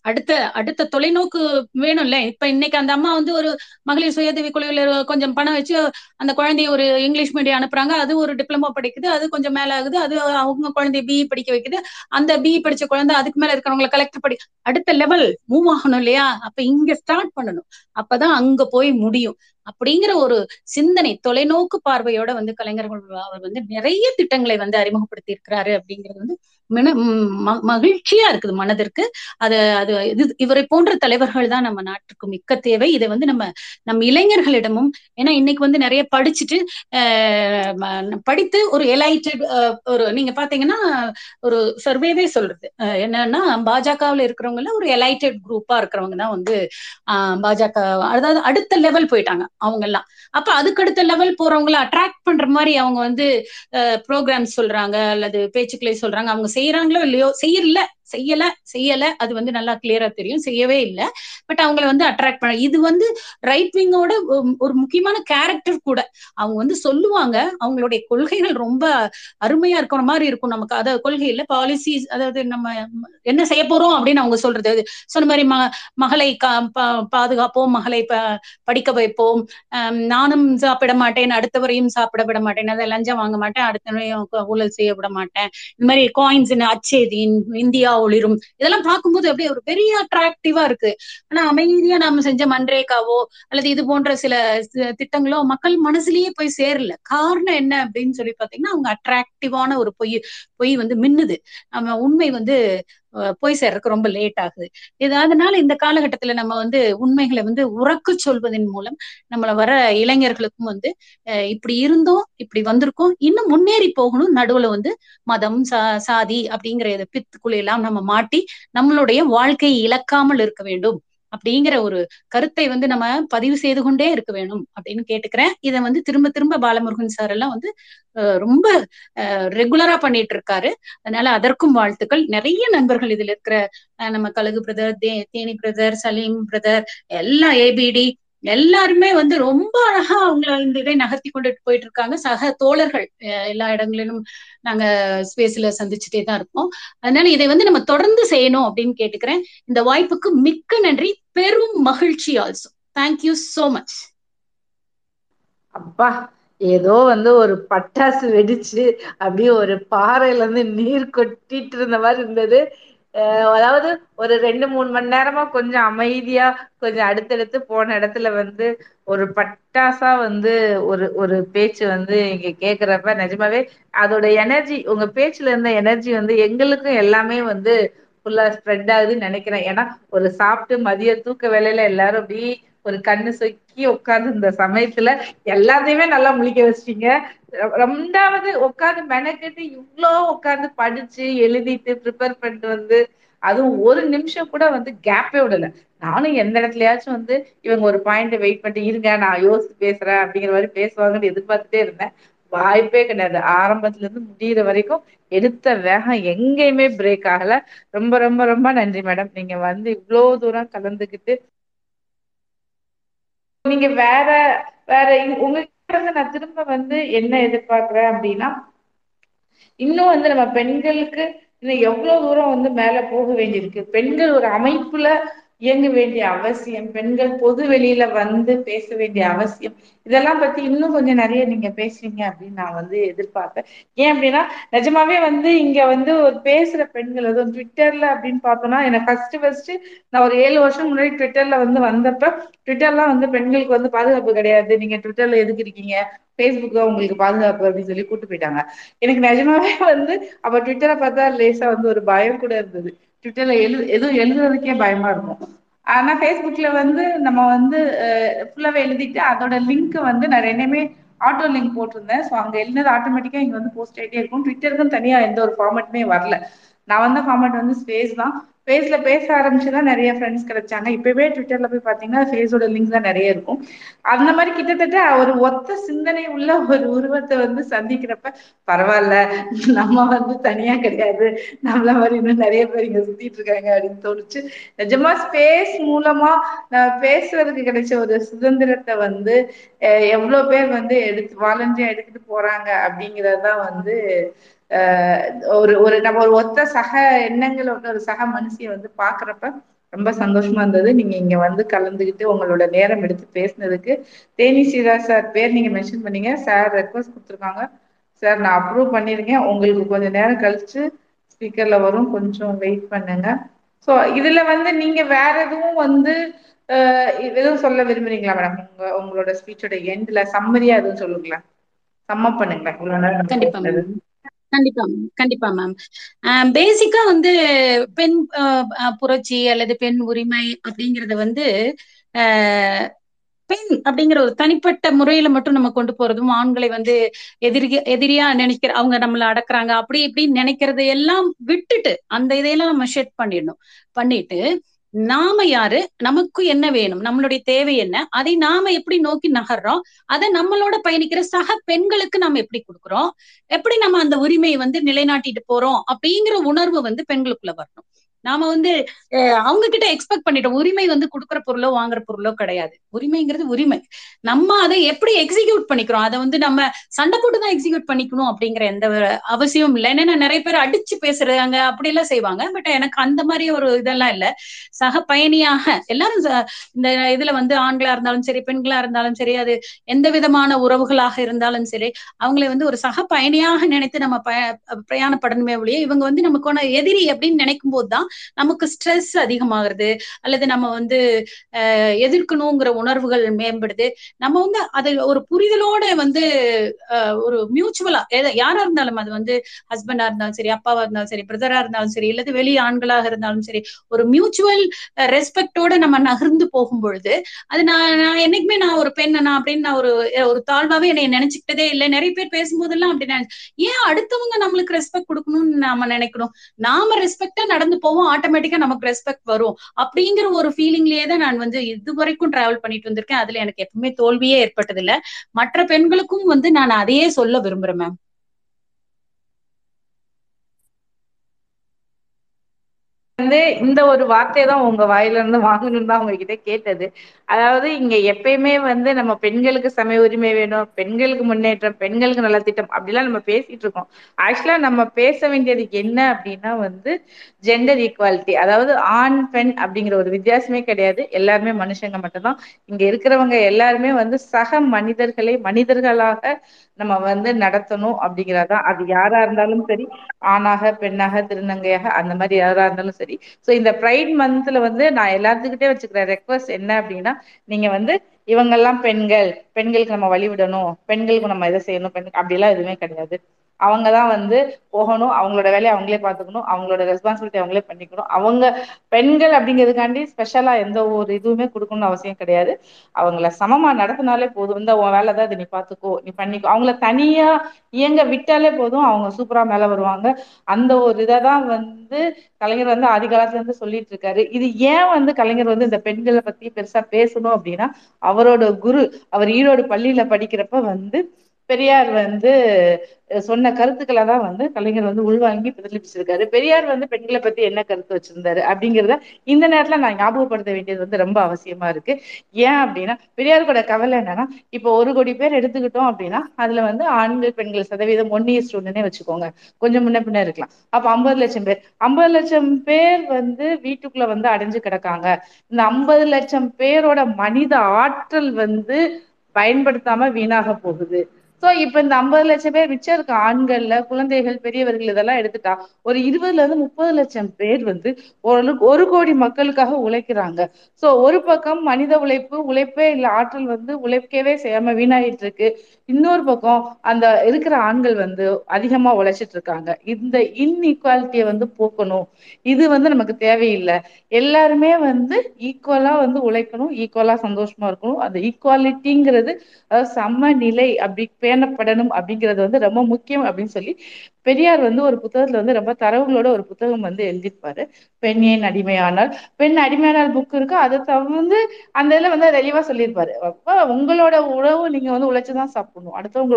அடுத்த அடுத்த தொலைநோக்கு வேணும்ல. இப்ப இன்னைக்கு அந்த அம்மா வந்து ஒரு மகளிர் சுயதவி குழுவில கொஞ்சம் பணம் வச்சு அந்த குழந்தைய ஒரு இங்கிலீஷ் மீடியம் அனுப்புறாங்க. அது ஒரு டிப்ளமோ படிக்குது. அது கொஞ்சம் மேல ஆகுது. அது அவங்க குழந்தைய பிஇ படிக்க வைக்குது. அந்த பிஇ படிச்ச குழந்தை அதுக்கு மேல இருக்கிறவங்களை கலெக்டர் படி அடுத்த லெவல் மூவ் ஆகணும் இல்லையா? அப்ப இங்க ஸ்டார்ட் பண்ணணும். அப்பதான் அங்க போய் முடியும். அப்படிங்கிற ஒரு சிந்தனை தொலைநோக்கு பார்வையோட வந்து கலைஞர்கள் அவர் வந்து நிறைய திட்டங்களை வந்து அறிமுகப்படுத்தி இருக்கிறாரு அப்படிங்கிறது வந்து மகிழ்ச்சியா இருக்குது மனதிற்கு. அது அது இது இவரை போன்ற தலைவர்கள் தான் நம்ம நாட்டுக்கு மிக்க தேவை. இதை வந்து நம்ம நம்ம இளைஞர்களிடமும் ஏன்னா இன்னைக்கு வந்து நிறைய படிச்சுட்டு படித்து ஒரு எலைட்டட் ஒரு நீங்க பாத்தீங்கன்னா ஒரு சர்வேவே சொல்றது. என்னன்னா பாஜகவில் இருக்கிறவங்கள ஒரு எலைட்டட் குரூப்பா இருக்கிறவங்க தான் வந்து பாஜக அதாவது அடுத்த லெவல் போயிட்டாங்க. அவங்க எல்லாம் அப்ப அதுக்கு அடுத்த லெவல் போறவங்கள அட்ராக்ட் பண்ற மாதிரி அவங்க வந்து ப்ரோக்ராம் சொல்றாங்க அல்லது பேச்சுக்களை சொல்றாங்க. அவங்க செய்யறாங்களோ இல்லையோ செய்யல செய்யல செய்யல அது வந்து நல்லா கிளியரா தெரியும். செய்யவே இல்லை. பட் அவங்கள வந்து அட்ராக்ட் பண்ண இது வந்து ரைட் விங்கோட ஒரு முக்கியமான கேரக்டர் கூட. அவங்க வந்து சொல்லுவாங்க அவங்களுடைய கொள்கைகள் ரொம்ப அருமையா இருக்கிற மாதிரி இருக்கும் நமக்கு. அதாவது கொள்கையில பாலிசிஸ் அதாவது நம்ம என்ன செய்ய போறோம் அப்படின்னு அவங்க சொல்றது. சொன்ன மாதிரி ம மகளை பாதுகாப்போம் மகளை படிக்க வைப்போம். நானும் சாப்பிட மாட்டேன் அடுத்தவரையும் சாப்பிட விட மாட்டேன். அதை லஞ்சம் வாங்க மாட்டேன் அடுத்தவரையும் ஊழல் செய்ய விட மாட்டேன். இந்த மாதிரி காயின்ஸ் அச்சேதி இந்தியா ஒளிரும். இதெல்லாம் பார்க்கும்போது அப்படியே ஒரு பெரிய அட்ராக்டிவா இருக்கு. ஆனா அமைதியா நாம செஞ்ச மன்ரேகாவோ அல்லது இது போன்ற சில திட்டங்களோ மக்கள் மனசுலயே போய் சேரல. காரணம் என்ன அப்படின்னு சொல்லி பாத்தீங்கன்னா அவங்க அட்ராக்டிவான ஒரு பொய் பொய் வந்து மின்னுது. நம்ம உண்மை வந்து போய் சேர்றதுக்கு ரொம்ப லேட் ஆகுது. இது அதனால இந்த காலகட்டத்துல நம்ம வந்து உண்மைகளை வந்து உறக்க சொல்வதன் மூலம் நம்மள வர இளைஞர்களுக்கும் வந்து இப்படி இருந்தோம் இப்படி வந்திருக்கோம் இன்னும் முன்னேறி போகணும் நடுவுல வந்து மதம் சா சாதி அப்படிங்கிற பித்துக்குள்ள எல்லாம் நம்ம மாட்டி நம்மளுடைய வாழ்க்கையை இழக்காமல் இருக்க வேண்டும். அப்படிங்கிற ஒரு கருத்தை வந்து நம்ம பதிவு செய்து கொண்டே இருக்க வேணும் அப்படின்னு கேட்டுக்கிறேன். இதை வந்து திரும்ப திரும்ப பாலமுருகன் சார் எல்லாம் வந்து ரொம்ப ரெகுலரா பண்ணிட்டு இருக்காரு. அதனால அதற்கும் வாழ்த்துக்கள். நிறைய நண்பர்கள் இதுல இருக்கிற நம்ம கழுகு பிரதர் தே தேனி பிரதர் சலீம் பிரதர் எல்லாம் ஏபிடி எல்லாருமே வந்து ரொம்ப அழகா அவங்கள இந்த இதை நகர்த்தி கொண்டுட்டு போயிட்டு இருக்காங்க சக தோழர்கள் எல்லா இடங்களிலும் நாங்க ஸ்பேஸ்ல சந்திச்சுட்டே தான் இருக்கோம். அதனால இதை வந்து நம்ம தொடர்ந்து செய்யணும் அப்படின்னு கேட்டுக்கிறேன். இந்த வாய்ப்புக்கு மிக்க நன்றி. பெரும் மகிழ்ச்சி ஆல்சோ தேங்க்யூ சோ மச் அப்பா ஏதோ வந்து ஒரு பட்டாசு வெடிச்சு அப்படியே ஒரு பாறையில இருந்து நீர் கொட்டிட்டு இருந்த மாதிரி இருந்தது. அதாவது ஒரு ரெண்டு மூணு மணி நேரமா கொஞ்சம் அமைதியா கொஞ்சம் அடுத்தடுத்து போன இடத்துல வந்து ஒரு பட்டாசா வந்து ஒரு ஒரு பேச்சு வந்து இங்க கேக்குறப்ப நிஜமாவே அதோட எனர்ஜி உங்க பேச்சுல இருந்த எனர்ஜி வந்து எங்களுக்கும் எல்லாமே வந்து ஃபுல்லா ஸ்ப்ரெட் ஆகுதுன்னு நினைக்கிறேன். ஏன்னா ஒரு சாப்பிட்டு மதிய தூக்க வேலையில எல்லாரும் அப்படி ஒரு கண்ணு சொக்கி உட்கார்ந்து இந்த சமயத்துல எல்லாத்தையுமே நல்லா முழிக்க வச்சிட்டீங்க. ரெண்டாவது உட்காந்து மெனக்கெட்டு இவ்வளோ உட்காந்து படிச்சு எழுதிட்டு ப்ரிப்பேர் பண்ணிட்டு வந்து அதுவும் ஒரு நிமிஷம் கூட வந்து கேப்பே விடல. நானும் எந்த இடத்துலயாச்சும் வந்து இவங்க ஒரு பாயிண்ட் வெயிட் பண்ணிட்டு இருங்க நான் யோசிச்சு பேசுறேன் அப்படிங்கிற மாதிரி பேசுவாங்கன்னு எதிர்பார்த்துட்டே இருந்தேன். வாய்ப்பே கிடையாது. ஆரம்பத்துல இருந்து முடியிற வரைக்கும் எடுத்த வேகம் எங்கேயுமே பிரேக் ஆகல. ரொம்ப ரொம்ப ரொம்ப நன்றி மேடம் நீங்க வந்து இவ்வளவு தூரம் கலந்துக்கிட்டு நீங்க வேற வேற உங்ககிட்ட இருந்து நான் திரும்ப வந்து என்ன எதிர்பார்க்கிறேன் அப்படின்னா இன்னும் வந்து நம்ம பெண்களுக்கு இன்னும் எவ்வளவு தூரம் வந்து மேல போக வேண்டியிருக்கு. பெண்கள் ஒரு அமைப்புல இயங்க வேண்டிய அவசியம் பெண்கள் பொது வெளியில வந்து பேச வேண்டிய அவசியம் இதெல்லாம் பத்தி இன்னும் கொஞ்சம் நிறைய நீங்க பேசுவீங்க அப்படின்னு நான் வந்து எதிர்பார்ப்பேன். ஏன் அப்படின்னா நிஜமாவே வந்து இங்க வந்து ஒரு பேசுற பெண்கள் அதுவும் ட்விட்டர்ல அப்படின்னு பார்த்தோம்னா எனக்கு ஃபர்ஸ்ட் ஃபர்ஸ்ட் நான் ஒரு ஏழு வருஷம் முன்னாடி ட்விட்டர்ல வந்து வந்தப்ப ட்விட்டர்லாம் வந்து பெண்களுக்கு வந்து பாதுகாப்பு கிடையாது. நீங்க ட்விட்டர்ல எதுக்கு இருக்கீங்க? பேஸ்புக் உங்களுக்கு பாதுகாப்பு அப்படின்னு சொல்லி கூட்டு போயிட்டாங்க. எனக்கு நிஜமாவே வந்து அப்ப ட்விட்டரை பார்த்தா லேசா வந்து ஒரு பயம் கூட இருந்தது. ட்விட்டர்ல எழு எதுவும் எழுதுறதுக்கே பயமா இருக்கும். ஆனா ஃபேஸ்புக்ல வந்து நம்ம வந்து ஃபுல்லாவே எழுதிட்டு அதோட லிங்க் வந்து நான் ரெண்டுமே ஆட்டோ லிங்க் போட்டிருந்தேன். ஸோ அங்க எழுதினது ஆட்டோமேட்டிக்கா இங்க வந்து போஸ்ட் ஆகிட்டே இருக்கும். ட்விட்டருக்கும் தனியா எந்த ஒரு ஃபார்மேட்டுமே வரல. நான் வந்த ஃபார்மேட் வந்து ஸ்பேஸ் தான். ஃபேஸ்ல பேச ஆரம்பிச்சுதான் நிறைய ஃப்ரெண்ட்ஸ் கிடைச்சாங்க. இப்பவே ட்விட்டர்ல போய் பாத்தீங்கன்னா ஃபேஸோட லிங்க் தான் நிறைய இருக்கும். அந்த மாதிரி கிட்டத்தட்ட ஒரு ஒத்த சிந்தனை உள்ள ஒரு உருவத்தை வந்து சந்திக்கிறப்ப பரவாயில்ல நம்ம வந்து தனியா கிடையாது. நம்மள மாதிரி இன்னும் நிறைய பேர் இங்க சுத்திட்டு இருக்காங்க அப்படின்னு தோணுச்சு. நிஜமா ஸ்பேஸ் மூலமா நான் பேசுறதுக்கு கிடைச்ச ஒரு சுதந்திரத்தை வந்து எவ்வளவு பேர் வந்து எடுத்து வாலண்டியா எடுத்துட்டு போறாங்க அப்படிங்கறதுதான் வந்து ஒரு ஒரு நம்ம ஒரு ஒத்த சக எண்ணங்கள் ஒரு சக மனுஷிய வந்து பாக்குறப்ப ரொம்ப சந்தோஷமா இருந்தது. நீங்க இங்க வந்து கலந்துகிட்டு உங்களோட நேரம் எடுத்து பேசினதுக்கு. தேனி சீரா சார் பேர் நீங்க மென்ஷன் பண்ணீங்க. சார் ரெக்வஸ்ட் கொடுத்துருக்காங்க. சார் நான் அப்ரூவ் பண்ணிருக்கேன் உங்களுக்கு கொஞ்சம் நேரம் கழிச்சு ஸ்பீக்கர்ல வரும். கொஞ்சம் வெயிட் பண்ணுங்க. ஸோ இதுல வந்து நீங்க வேற எதுவும் வந்து எதுவும் சொல்ல விரும்புறீங்களா மேடம் உங்க உங்களோட ஸ்பீச்சோட எண்ட்ல சம்மரியா எதுவும் சொல்லுங்களே சம்மப் பண்ணுங்களே இவ்வளவு நேரம் கண்டிப்பா கண்டிப்பா மேம் பேசிக்கா வந்து பெண் அஹ், புரட்சி அல்லது பெண் உரிமை அப்படிங்கறத வந்து பெண் அப்படிங்கிற ஒரு தனிப்பட்ட முறையில மட்டும் நம்ம கொண்டு போறதும் ஆண்களை வந்து எதிரி எதிரியா நினைக்கிற அவங்க நம்மள அடக்குறாங்க அப்படி இப்படின்னு நினைக்கிறதை எல்லாம் விட்டுட்டு அந்த இதையெல்லாம் நம்ம ஷெட் பண்ணிடணும். பண்ணிட்டு நாம யாரு? நமக்கு என்ன வேணும்? நம்மளுடைய தேவை என்ன? அதை நாம எப்படி நோக்கி நகர்றோம்? அதை நம்மளோட பயணிக்கிற சக பெண்களுக்கு நம்ம எப்படி கொடுக்குறோம்? எப்படி நம்ம அந்த உரிமையை வந்து நிலைநாட்டிட்டு போறோம்? அப்படிங்கிற உணர்வு வந்து பெண்களுக்குள்ள வரணும். நாம வந்து அவங்க கிட்ட எக்ஸ்பெக்ட் பண்ணிட்டோம். உரிமை வந்து கொடுக்குற பொருளோ வாங்குற பொருளோ கிடையாது. உரிமைங்கிறது உரிமை. நம்ம அதை எப்படி எக்ஸிக்யூட் பண்ணிக்கிறோம்? அதை வந்து நம்ம சண்டை போட்டு தான் எக்ஸிக்யூட் பண்ணிக்கணும் அப்படிங்கிற எந்த ஒரு அவசியமும் இல்லை. ஏன்னா நிறைய பேர் அடிச்சு பேசுறாங்க அப்படி எல்லாம் செய்வாங்க. பட் எனக்கு அந்த மாதிரி ஒரு இதெல்லாம் இல்ல. சக பயணியாக எல்லாரும் இந்த இதுல வந்து ஆண்களா இருந்தாலும் சரி பெண்களா இருந்தாலும் சரி அது எந்த விதமான உறவுகளாக இருந்தாலும் சரி அவங்களை வந்து ஒரு சக பயணியாக நினைத்து நம்ம பய பிரயாணப்படணுமே ஒழிய இவங்க வந்து நமக்கான எதிரி அப்படின்னு நினைக்கும் போதுதான் நமக்கு ஸ்ட்ரெஸ் அதிகமாகிறது அல்லது நம்ம வந்து எதிர்க்கணுங்கிற உணர்வுகள் மேம்படுது. நம்ம வந்து அதை ஒரு புரிதலோட வந்து ஒரு மியூச்சுவலா யாரா இருந்தாலும் அது வந்து ஹஸ்பண்டா இருந்தாலும் சரி அப்பாவா இருந்தாலும் சரி பிரதரா இருந்தாலும் சரி இல்லது வெளி ஆண்களாக இருந்தாலும் சரி ஒரு மியூச்சுவல் ரெஸ்பெக்டோட நம்ம நகர்ந்து போகும் பொழுது அது நான் நான் என்னைக்குமே நான் ஒரு பெண் நான் அப்படின்னு நான் ஒரு ஒரு தாழ்வாவே என்னை நினைச்சுக்கிட்டதே இல்லை. நிறைய பேர் பேசும்போதெல்லாம் அப்படி நினைச்சு ஏன் அடுத்தவங்க நம்மளுக்கு ரெஸ்பெக்ட் கொடுக்கணும்னு நாம நினைக்கணும் நாம ரெஸ்பெக்டா நடந்து போவோம் ஆட்டோமேட்டிக்கா நமக்கு ரெஸ்பெக்ட் வரும். அப்படிங்கிற ஒரு ஃபீலிங்லயே தான் நான் வந்து இது வரைக்கும் டிராவல் பண்ணிட்டு வந்திருக்கேன். அதுல எனக்கு எப்பவுமே தோல்வியே ஏற்பட்டது இல்ல மற்ற பெண்களுக்கும் வந்து நான் அதையே சொல்ல விரும்புறேன் மேம் வந்து இந்த ஒரு வார்த்தையை தான் உங்க வாயில இருந்து வாங்கணும்னு தான் உங்ககிட்ட கேட்டது. அதாவது இங்க எப்பயுமே வந்து நம்ம பெண்களுக்கு சமய உரிமை வேணும் பெண்களுக்கு முன்னேற்றம் பெண்களுக்கு நல்ல திட்டம் அப்படிலாம் நம்ம பேசிட்டு இருக்கோம். ஆக்சுவலா நம்ம பேச வேண்டியது என்ன அப்படின்னா வந்து ஜெண்டர் ஈக்குவாலிட்டி அதாவது ஆண் பெண் அப்படிங்கிற ஒரு வித்தியாசமே கிடையாது. எல்லாருமே மனுஷங்க மட்டும்தான். இங்க இருக்கிறவங்க எல்லாருமே வந்து சக மனிதர்களை மனிதர்களாக நம்ம வந்து நடத்தணும் அப்படிங்கறதான் அது யாரா இருந்தாலும் சரி ஆணாக பெண்ணாக திருநங்கையாக அந்த மாதிரி யாரா இருந்தாலும் சரி. சோ இந்த ப்ரைட் மந்த்ல வந்து நான் எல்லாத்துக்கிட்டே வச்சுக்கிற ரெக்வஸ்ட் என்ன அப்படின்னா நீங்க வந்து இவங்கெல்லாம் பெண்கள் பெண்களுக்கு நம்ம வழி விடணும் பெண்களுக்கு நம்ம இதை செய்யணும் பெண் அப்படிலாம் எதுவுமே கிடையாது. அவங்க தான் வந்து போகணும் அவங்களோட வேலையை அவங்களே பார்த்துக்கணும் அவங்களோட ரெஸ்பான்சிபிலிட்டி அவங்களே பண்ணிக்கணும். அவங்க பெண்கள் அப்படிங்கிறதுக்காண்டி ஸ்பெஷலா எந்த ஒரு இதுவுமே கொடுக்கணும்னு அவசியம் கிடையாது. அவங்கள சமமா நடத்தினாலே போதும். இந்த உன் வேலை தான் இதை நீ பார்த்துக்கோ நீ பண்ணிக்கோ. அவங்கள தனியா இயங்க விட்டாலே போதும் அவங்க சூப்பரா மேல வருவாங்க. அந்த ஒரு இதை தான் வந்து கலைஞர் வந்து ஆதி காலத்துல இருந்து சொல்லிட்டு இருக்காரு. இது ஏன் வந்து கலைஞர் வந்து இந்த பெண்களை பத்தி பெருசா பேசணும் அப்படின்னா அவரோட குரு அவர் ஈரோடு பள்ளியில படிக்கிறப்ப வந்து பெரியார் வந்து சொன்ன கருத்துக்களை தான் வந்து கலைஞர் வந்து உள்வாங்கி பிரதிபலிச்சிருக்காரு. பெரியார் வந்து பெண்களை பத்தி என்ன கருத்து வச்சிருந்தாரு அப்படிங்கிறத இந்த நேரத்துல நான் ஞாபகப்படுத்த வேண்டியது வந்து ரொம்ப அவசியமா இருக்கு. ஏன் அப்படின்னா பெரியாருக்கோட கவலை என்னன்னா இப்போ ஒரு கோடி பேர் எடுத்துக்கிட்டோம் அப்படின்னா அதுல வந்து ஆண்கள் பெண்கள் சதவீதம் ஒன் இயர்ஸ் ஒன்னுன்னே வச்சுக்கோங்க. கொஞ்சம் முன்ன பின்ன இருக்கலாம். அப்ப ஐம்பது லட்சம் பேர். ஐம்பது லட்சம் பேர் வந்து வீட்டுக்குள்ள வந்து அடைஞ்சு கிடக்காங்க. இந்த ஐம்பது லட்சம் பேரோட மனித ஆற்றல் வந்து பயன்படுத்தாம வீணாக போகுது. சோ இப்ப இந்த ஐம்பது லட்சம் பேர் மிச்சம் இருக்க ஆண்கள்ல குழந்தைகள் பெரியவர்கள் இதெல்லாம் எடுத்துட்டா ஒரு இருபதுல இருந்து முப்பது லட்சம் பேர் வந்து ஓரளவுக்கு ஒரு கோடி மக்களுக்காக உழைக்கிறாங்க. சோ ஒரு பக்கம் மனித உழைப்பு உழைப்பே இல்ல ஆற்றல் வந்து உழைக்கவே செய்யாம வீணாயிட்டு இருக்கு. இன்னொரு பக்கம் அந்த இருக்கிற ஆண்கள் வந்து அதிகமா உழைச்சிட்டு இருக்காங்க. இந்த இன்இக்வாலிட்டியை வந்து போக்கணும். இது வந்து நமக்கு தேவையில்லை. எல்லாருமே வந்து ஈக்குவலா வந்து உழைக்கணும். ஈக்குவலா சந்தோஷமா இருக்கணும். அந்த ஈக்குவாலிட்டிங்கிறது அதாவது சமநிலை அப்படி பேணப்படணும் அப்படிங்கிறது வந்து ரொம்ப முக்கியம் அப்படின்னு சொல்லி பெரியார் வந்து ஒரு புத்தகத்துல வந்து ரொம்ப தரவுகளோட ஒரு புத்தகம் வந்து எழுதியிருப்பாரு. பெண் ஏன் அடிமையானால் பெண் அடிமையானால் புக் இருக்கு. அதை தவிர்த்து அந்த இதுல வந்து தெளிவா சொல்லியிருப்பாரு. அப்ப உங்களோட உணவு நீங்க வந்து உழைச்சுதான் சாப்பிடணும். அடுத்தவங்க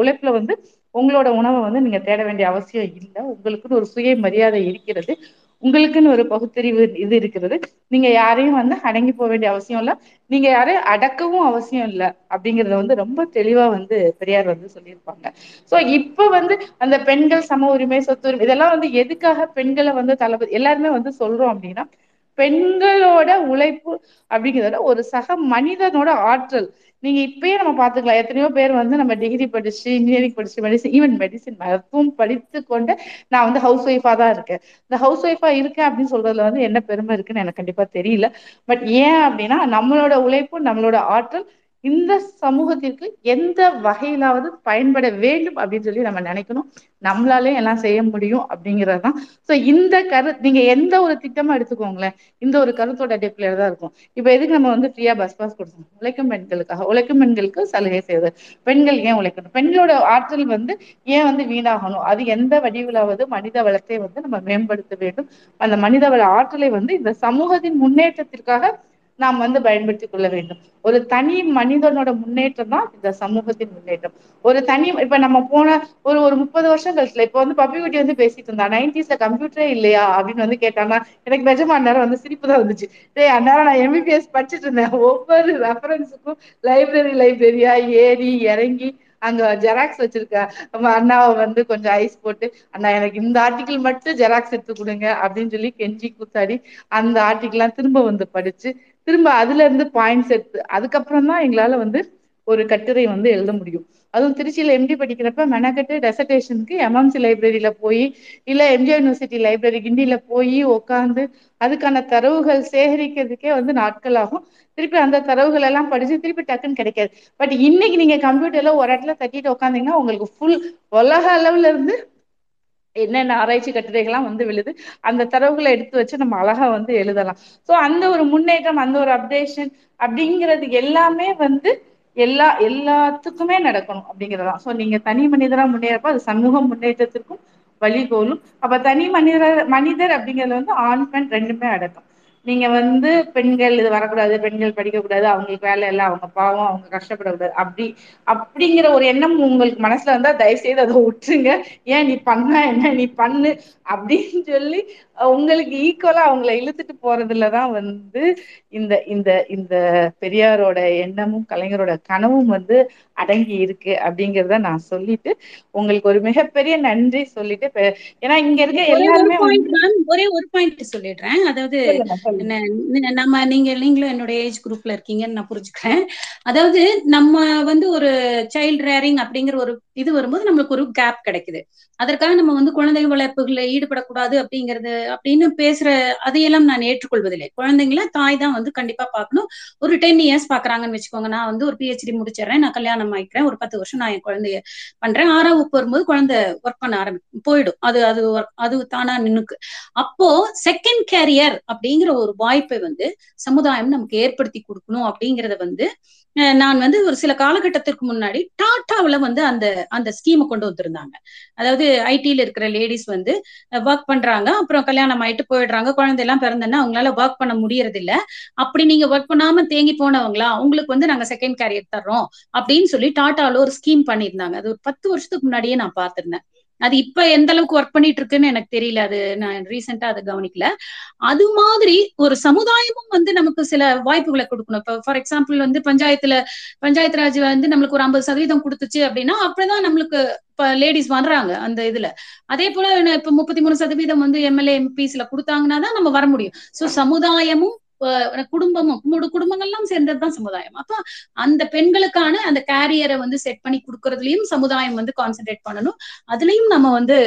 உழைப்புல வந்து உங்களோட உணவை வந்து நீங்க தேட வேண்டிய அவசியம் இல்லை. உங்களுக்குன்னு ஒரு சுய மரியாதை இருக்கிறது. உங்களுக்குன்னு ஒரு பகுத்தறிவு இது இருக்கிறது. நீங்க யாரையும் வந்து அடங்கி போக வேண்டிய அவசியம் இல்ல. நீங்க யாரையும் அடக்கவும் அவசியம் இல்லை அப்படிங்கறத வந்து ரொம்ப தெளிவா வந்து பெரியார் வந்து சொல்லியிருப்பாங்க. சோ இப்ப வந்து அந்த பெண்கள் சம உரிமை சொத்து உரிமை இதெல்லாம் வந்து எதுக்காக பெண்களை வந்து தளபதி எல்லாருமே வந்து சொல்றோம் அப்படின்னா பெண்களோட உழைப்பு அப்படிங்கிறத ஒரு சக மனிதனோட ஆற்றல். நீங்க இப்பயே நம்ம பாத்துக்கலாம் எத்தனையோ பேர் வந்து நம்ம டிகிரி படிச்சு இன்ஜினியரிங் படிச்சு மெடிசன் ஈவன் மெடிசின் மருத்துவம் படித்து கொண்டு நான் வந்து ஹவுஸ் ஒய்ஃபா தான் இருக்கேன். இந்த ஹவுஸ் ஒய்ஃபா இருக்கேன் அப்படின்னு சொல்றதுல வந்து என்ன பெருமை இருக்குன்னு எனக்கு கண்டிப்பா தெரியல. பட் ஏன் அப்படின்னா நம்மளோட உழைப்பு நம்மளோட ஆற்றல் இந்த சமூகத்திற்கு எந்த வகையிலாவது பயன்பட வேண்டும் அப்படின்னு சொல்லி நம்ம நினைக்கணும். நம்மளாலே எல்லாம் செய்ய முடியும் அப்படிங்கறதுதான் சோ இந்த கரு நீங்க எந்த ஒரு திட்டமா எடுத்துக்கோங்களேன். இந்த ஒரு கருத்தோட அடிப்படையில தான் இருக்கும். இப்ப எதுக்கு நம்ம வந்து ஃப்ரீயா பஸ் பாஸ் கொடுத்தோம் உழைக்கும் பெண்களுக்காக. உழைக்கும் பெண்களுக்கு சலுகை செய்வது. பெண்கள் ஏன் உழைக்கணும்? பெண்களோட ஆற்றல் வந்து ஏன் வந்து வீணாகணும்? அது எந்த வடிவிலாவது மனித வளத்தை வந்து நம்ம மேம்படுத்த வேண்டும்? அந்த மனித வள ஆற்றலை வந்து இந்த சமூகத்தின் முன்னேற்றத்திற்காக நாம் வந்து பயன்படுத்தி கொள்ள வேண்டும். ஒரு தனி மனிதனோட முன்னேற்றம் தான் இந்த சமூகத்தின் முன்னேற்றம். ஒரு தனி இப்ப நம்ம போன ஒரு ஒரு முப்பது வருஷம் கழிச்சுல இப்ப வந்து பப்பி குட்டி வந்து பேசிட்டு இருந்தா நைன்டிஸ்ல கம்ப்யூட்டரே இல்லையா அப்படின்னு வந்து கேட்டானா எனக்கு நிஜமா அந்நேரம் வந்து சிரிப்பு தான் வந்துச்சு. டேய் அந்நேரம் நான் எம்பிபிஎஸ் படிச்சுட்டு இருந்தேன். ஒவ்வொரு ரெஃபரன்ஸுக்கும் லைப்ரரி லைப்ரரியா ஏறி இறங்கி அங்க ஜெராக்ஸ் வச்சிருக்க அண்ணாவை வந்து கொஞ்சம் ஐஸ் போட்டு அண்ணா எனக்கு இந்த ஆர்டிக்கிள் மட்டும் ஜெராக்ஸ் எடுத்து கொடுங்க அப்படின்னு சொல்லி கெஞ்சி கூத்தாடி அந்த ஆர்டிகிள்லாம் திரும்ப வந்து படிச்சு திரும்ப அதுல இருந்து பாயிண்ட்ஸ் எடுத்து அதுக்கப்புறம் தான் எங்களால வந்து ஒரு கட்டுரை வந்து எழுத முடியும். அதுவும் திருச்சியில எம்டி படிக்கிறப்ப மெனக்கட்டு டெசர்டேஷனுக்கு எம்எம்சி லைப்ரரியில போய் இல்ல எம்ஜிஆர் யூனிவர்சிட்டி லைப்ரரி கிண்டியில போய் உட்காந்து அதுக்கான தரவுகள் சேகரிக்கிறதுக்கே வந்து நாட்கள் ஆகும். திருப்பி அந்த தரவுகள் எல்லாம் படிச்சு திருப்பி டக்குன்னு கிடைக்காது. பட் இன்னைக்கு நீங்க கம்ப்யூட்டர்ல ஒரு இடத்துல தட்டிட்டு உட்காந்தீங்கன்னா உங்களுக்கு ஃபுல் உலக அளவுல இருந்து என்னென்ன ஆராய்ச்சி கட்டுரைகள்லாம் வந்து விழுது அந்த தரவுகளை எடுத்து வச்சு நம்ம அழகா வந்து எழுதலாம். சோ அந்த ஒரு முன்னேற்றம் அந்த ஒரு அப்டேஷன் அப்படிங்கிறது எல்லாமே வந்து எல்லா எல்லாத்துக்குமே நடக்கணும் அப்படிங்கிறதான் சோ நீங்க தனி மனிதரா முன்னேறப்ப அது சமூக முன்னேற்றத்திற்கும் வழிகோலும். அப்ப தனி மனிதர் மனிதர் அப்படிங்கிறது வந்து ஆண் பெண் ரெண்டுமே அடக்கும். நீங்க வந்து பெண்கள் இது வரக்கூடாது பெண்கள் படிக்க கூடாது அவங்களுக்கு வேலை இல்ல அவங்க பாவம் அவங்க கஷ்டப்படக்கூடாது அப்படி அப்படிங்கிற ஒரு எண்ணம் உங்களுக்கு மனசுல வந்தா தயவு செய்து அதை விட்டுருங்க. ஏன் நீ பண்ணா என்ன நீ பண்ணு அப்படின்னு சொல்லி உங்களுக்கு ஈக்குவலா அவங்கள இழுத்துட்டு போறதுலதான் வந்து இந்த இந்த இந்த பெரியாரோட எண்ணமும் கலைஞரோட கனவும் வந்து அடங்கி இருக்கு அப்படிங்கிறத நான் சொல்லிட்டு உங்களுக்கு ஒரு மிகப்பெரிய நன்றி சொல்லிட்டு ஏன்னா இங்க இருக்க எல்லாருமே ஒரே ஒரு பாயிண்ட் சொல்லிடுறேன். அதாவது நம்ம நீங்க நீங்களும் என்னோட ஏஜ் குரூப்ல இருக்கீங்கன்னு நான் புரிஞ்சுக்கிறேன். அதாவது நம்ம வந்து ஒரு சைல்ட் ரேரிங் அப்படிங்கிற ஒரு இது வரும்போது நம்மளுக்கு ஒரு கேப் கிடைக்குது. அதற்காக நம்ம வந்து குழந்தை வளர்ப்புகளில் ஈடுபடக்கூடாது அப்படிங்கிறது அப்படின்னு பேசுற அதையெல்லாம் நான் ஏற்றுக்கொள்வதில்லை. குழந்தைங்கள தாய் தான் வந்து கண்டிப்பா பார்க்கணும். ஒரு டென் இயர்ஸ் பாக்குறாங்கன்னு வச்சுக்கோங்க. நான் வந்து ஒரு பிஹெச்டி முடிச்சிடறேன். நான் கல்யாணம் ஆயிக்கிறேன். ஒரு பத்து வருஷம் நான் என் குழந்தைய பண்றேன். ஆறாம் வகுப்பு வரும்போது குழந்தை ஒர்க் பண்ண ஆரம்பிக்கும். போயிடும். அது அது அது தானா நின்னுக்கு. அப்போ செகண்ட் கேரியர் அப்படிங்கிற ஒரு வாய்ப்பை வந்து சமுதாயம் நமக்கு ஏற்படுத்தி கொடுக்கணும் அப்படிங்கறத வந்து நான் வந்து ஒரு சில காலகட்டத்திற்கு முன்னாடி டாட்டாவுல வந்து அந்த அந்த ஸ்கீமை கொண்டு வந்திருந்தாங்க. அதாவது ஐடில இருக்கிற லேடிஸ் வந்து ஒர்க் பண்றாங்க. அப்புறம் கல்யாணம் ஆயிட்டு போயிடுறாங்க. குழந்தை எல்லாம் பிறந்தனா அவங்களால ஒர்க் பண்ண முடியறது இல்ல அப்படி நீங்க ஒர்க் பண்ணாம தேங்கி போனவங்களா உங்களுக்கு வந்து நாங்க செகண்ட் கேரியர் தர்றோம் அப்படின்னு சொல்லி டாட்டால ஒரு ஸ்கீம் பண்ணியிருந்தாங்க. அது ஒரு பத்து வருஷத்துக்கு முன்னாடியே நான் பார்த்திருந்தேன். அது இப்ப எந்த அளவுக்கு ஒர்க் பண்ணிட்டு இருக்குன்னு எனக்கு தெரியல. அது நான் ரீசெண்டா அதை கவனிக்கல. அது மாதிரி ஒரு சமுதாயமும் வந்து நமக்கு சில வாய்ப்புகளை கொடுக்கணும். இப்ப ஃபார் எக்ஸாம்பிள் வந்து பஞ்சாயத்துல பஞ்சாயத்து ராஜ் வந்து நம்மளுக்கு ஒரு ஐம்பது சதவீதம் கொடுத்துச்சு அப்படின்னா அப்படிதான் நம்மளுக்கு இப்ப லேடிஸ் வர்றாங்க அந்த இதுல. அதே போல இப்ப முப்பத்தி மூணு சதவீதம் வந்து எம்எல்ஏ எம்பிஸ்ல கொடுத்தாங்கன்னா தான் நம்ம வர முடியும். சோ சமுதாயமும் குடும்பமும் மூணு குடும்பங்கள்லாம் சேர்ந்ததுதான் சமுதாயம். அப்ப அந்த பெண்களுக்கான அந்த கேரியரை வந்து செட் பண்ணி கொடுக்கறதுலயும் சமுதாயம் வந்து கான்சென்ட்ரேட் பண்ணணும். அதுலயும் நம்ம வந்து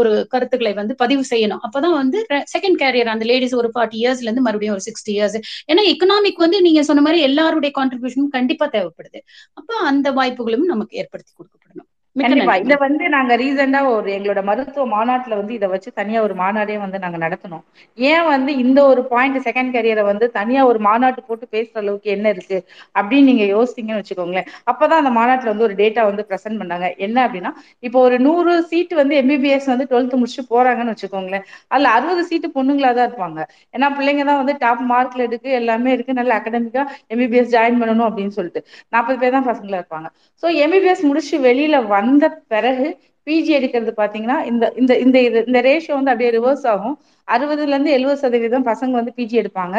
ஒரு கருத்துக்களை வந்து பதிவு செய்யணும். அப்பதான் வந்து செகண்ட் கேரியர் அந்த லேடிஸ் ஒரு ஃபார்ட்டி இயர்ஸ்ல இருந்து மறுபடியும் ஒரு சிக்ஸ்டி இயர்ஸ் ஏன்னா எக்கனாமிக் வந்து நீங்க சொன்ன மாதிரி எல்லாருடைய கான்ட்ரிபியூஷனும் கண்டிப்பா தேவைப்படுது. அப்ப அந்த வாய்ப்புகளும் நமக்கு ஏற்படுத்தி கொடுக்கப்படணும். கண்டிப்பா. இத வந்து நாங்க ரீசெண்டா ஒரு எங்களோட மருத்துவ மாநாட்டுல வந்து இத வச்சு தனியா ஒரு மாநாடே வந்து நாங்க நடத்தினோம். ஏன் வந்து இந்த ஒரு பாயிண்ட் செகண்ட் கேரியரை வந்து தனியா ஒரு மாநாட்டு போட்டு பேசுற அளவுக்கு என்ன இருக்கு அப்படின்னு நீங்க யோசித்தீங்கன்னு வச்சுக்கோங்களேன். அப்பதான் அந்த மாநாட்டுல வந்து ஒரு டேட்டா வந்து பிரசென்ட் பண்ணாங்க. என்ன அப்படின்னா இப்போ ஒரு நூறு சீட் வந்து எம்பிபிஎஸ் வந்து டுவெல்த் முடிச்சுட்டு போறாங்கன்னு வச்சுக்கோங்களேன். அதுல அறுபது சீட்டு பொண்ணுங்களா தான் இருப்பாங்க. ஏன்னா பிள்ளைங்க தான் வந்து டாப் மார்க்ல இருக்கு எல்லாமே இருக்கு. நல்ல அகடமிக்கா எம்பிபிஎஸ் ஜாயின் பண்ணணும் அப்படின்னு சொல்லிட்டு. நாற்பது பேர் தான் பசங்களா இருப்பாங்க. சோ எம்பிபிஎஸ் முடிச்சு வெளியில வந்த பிறகு பிஜி எடுக்கிறது பாத்தீங்கன்னா இந்த இந்த இந்த இது இந்த ரேஷியோ வந்து அப்படியே ரிவர்ஸ் ஆகும். அறுபதுல இருந்து எழுபது சதவீதம் பசங்க வந்து பிஜி எடுப்பாங்க.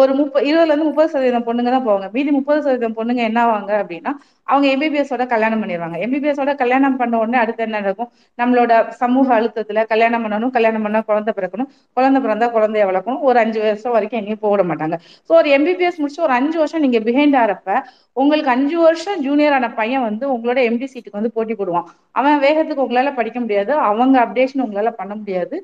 ஒரு முப்ப இருபதுல இருந்து முப்பது சதவீதம் பொண்ணுங்க தான் போவாங்க. மீதி முப்பது சதவீதம் பொண்ணுங்க என்ன ஆவாங்க அப்படின்னா அவங்க எம்பிபிஎஸோட கல்யாணம் பண்ணிருவாங்க எம்பிபிஎஸோட கல்யாணம் பண்ண உடனே அடுத்து என்ன நடக்கும்? நம்மளோட சமூக அழுத்தத்துல கல்யாணம் பண்ணணும் கல்யாணம் பண்ணா குழந்தை பிறக்கணும். குழந்தை பிறந்தா குழந்தைய வளர்க்கணும். ஒரு அஞ்சு வருஷம் வரைக்கும் எங்கேயும் போட மாட்டாங்க. ஸோ ஒரு எம்பிபிஎஸ் முடிச்சு ஒரு அஞ்சு வருஷம் நீங்க பிஹைண்ட் ஆறப்ப உங்களுக்கு அஞ்சு வருஷம் ஜூனியர் ஆன பையன் வந்து உங்களோட எம்டி சீட்டுக்கு வந்து போட்டி போடுவான். அவன் வேகத்துக்கு உங்களால படிக்க முடியாது. அவங்க அப்டேஷன் உங்களால பண்ண முடியாது.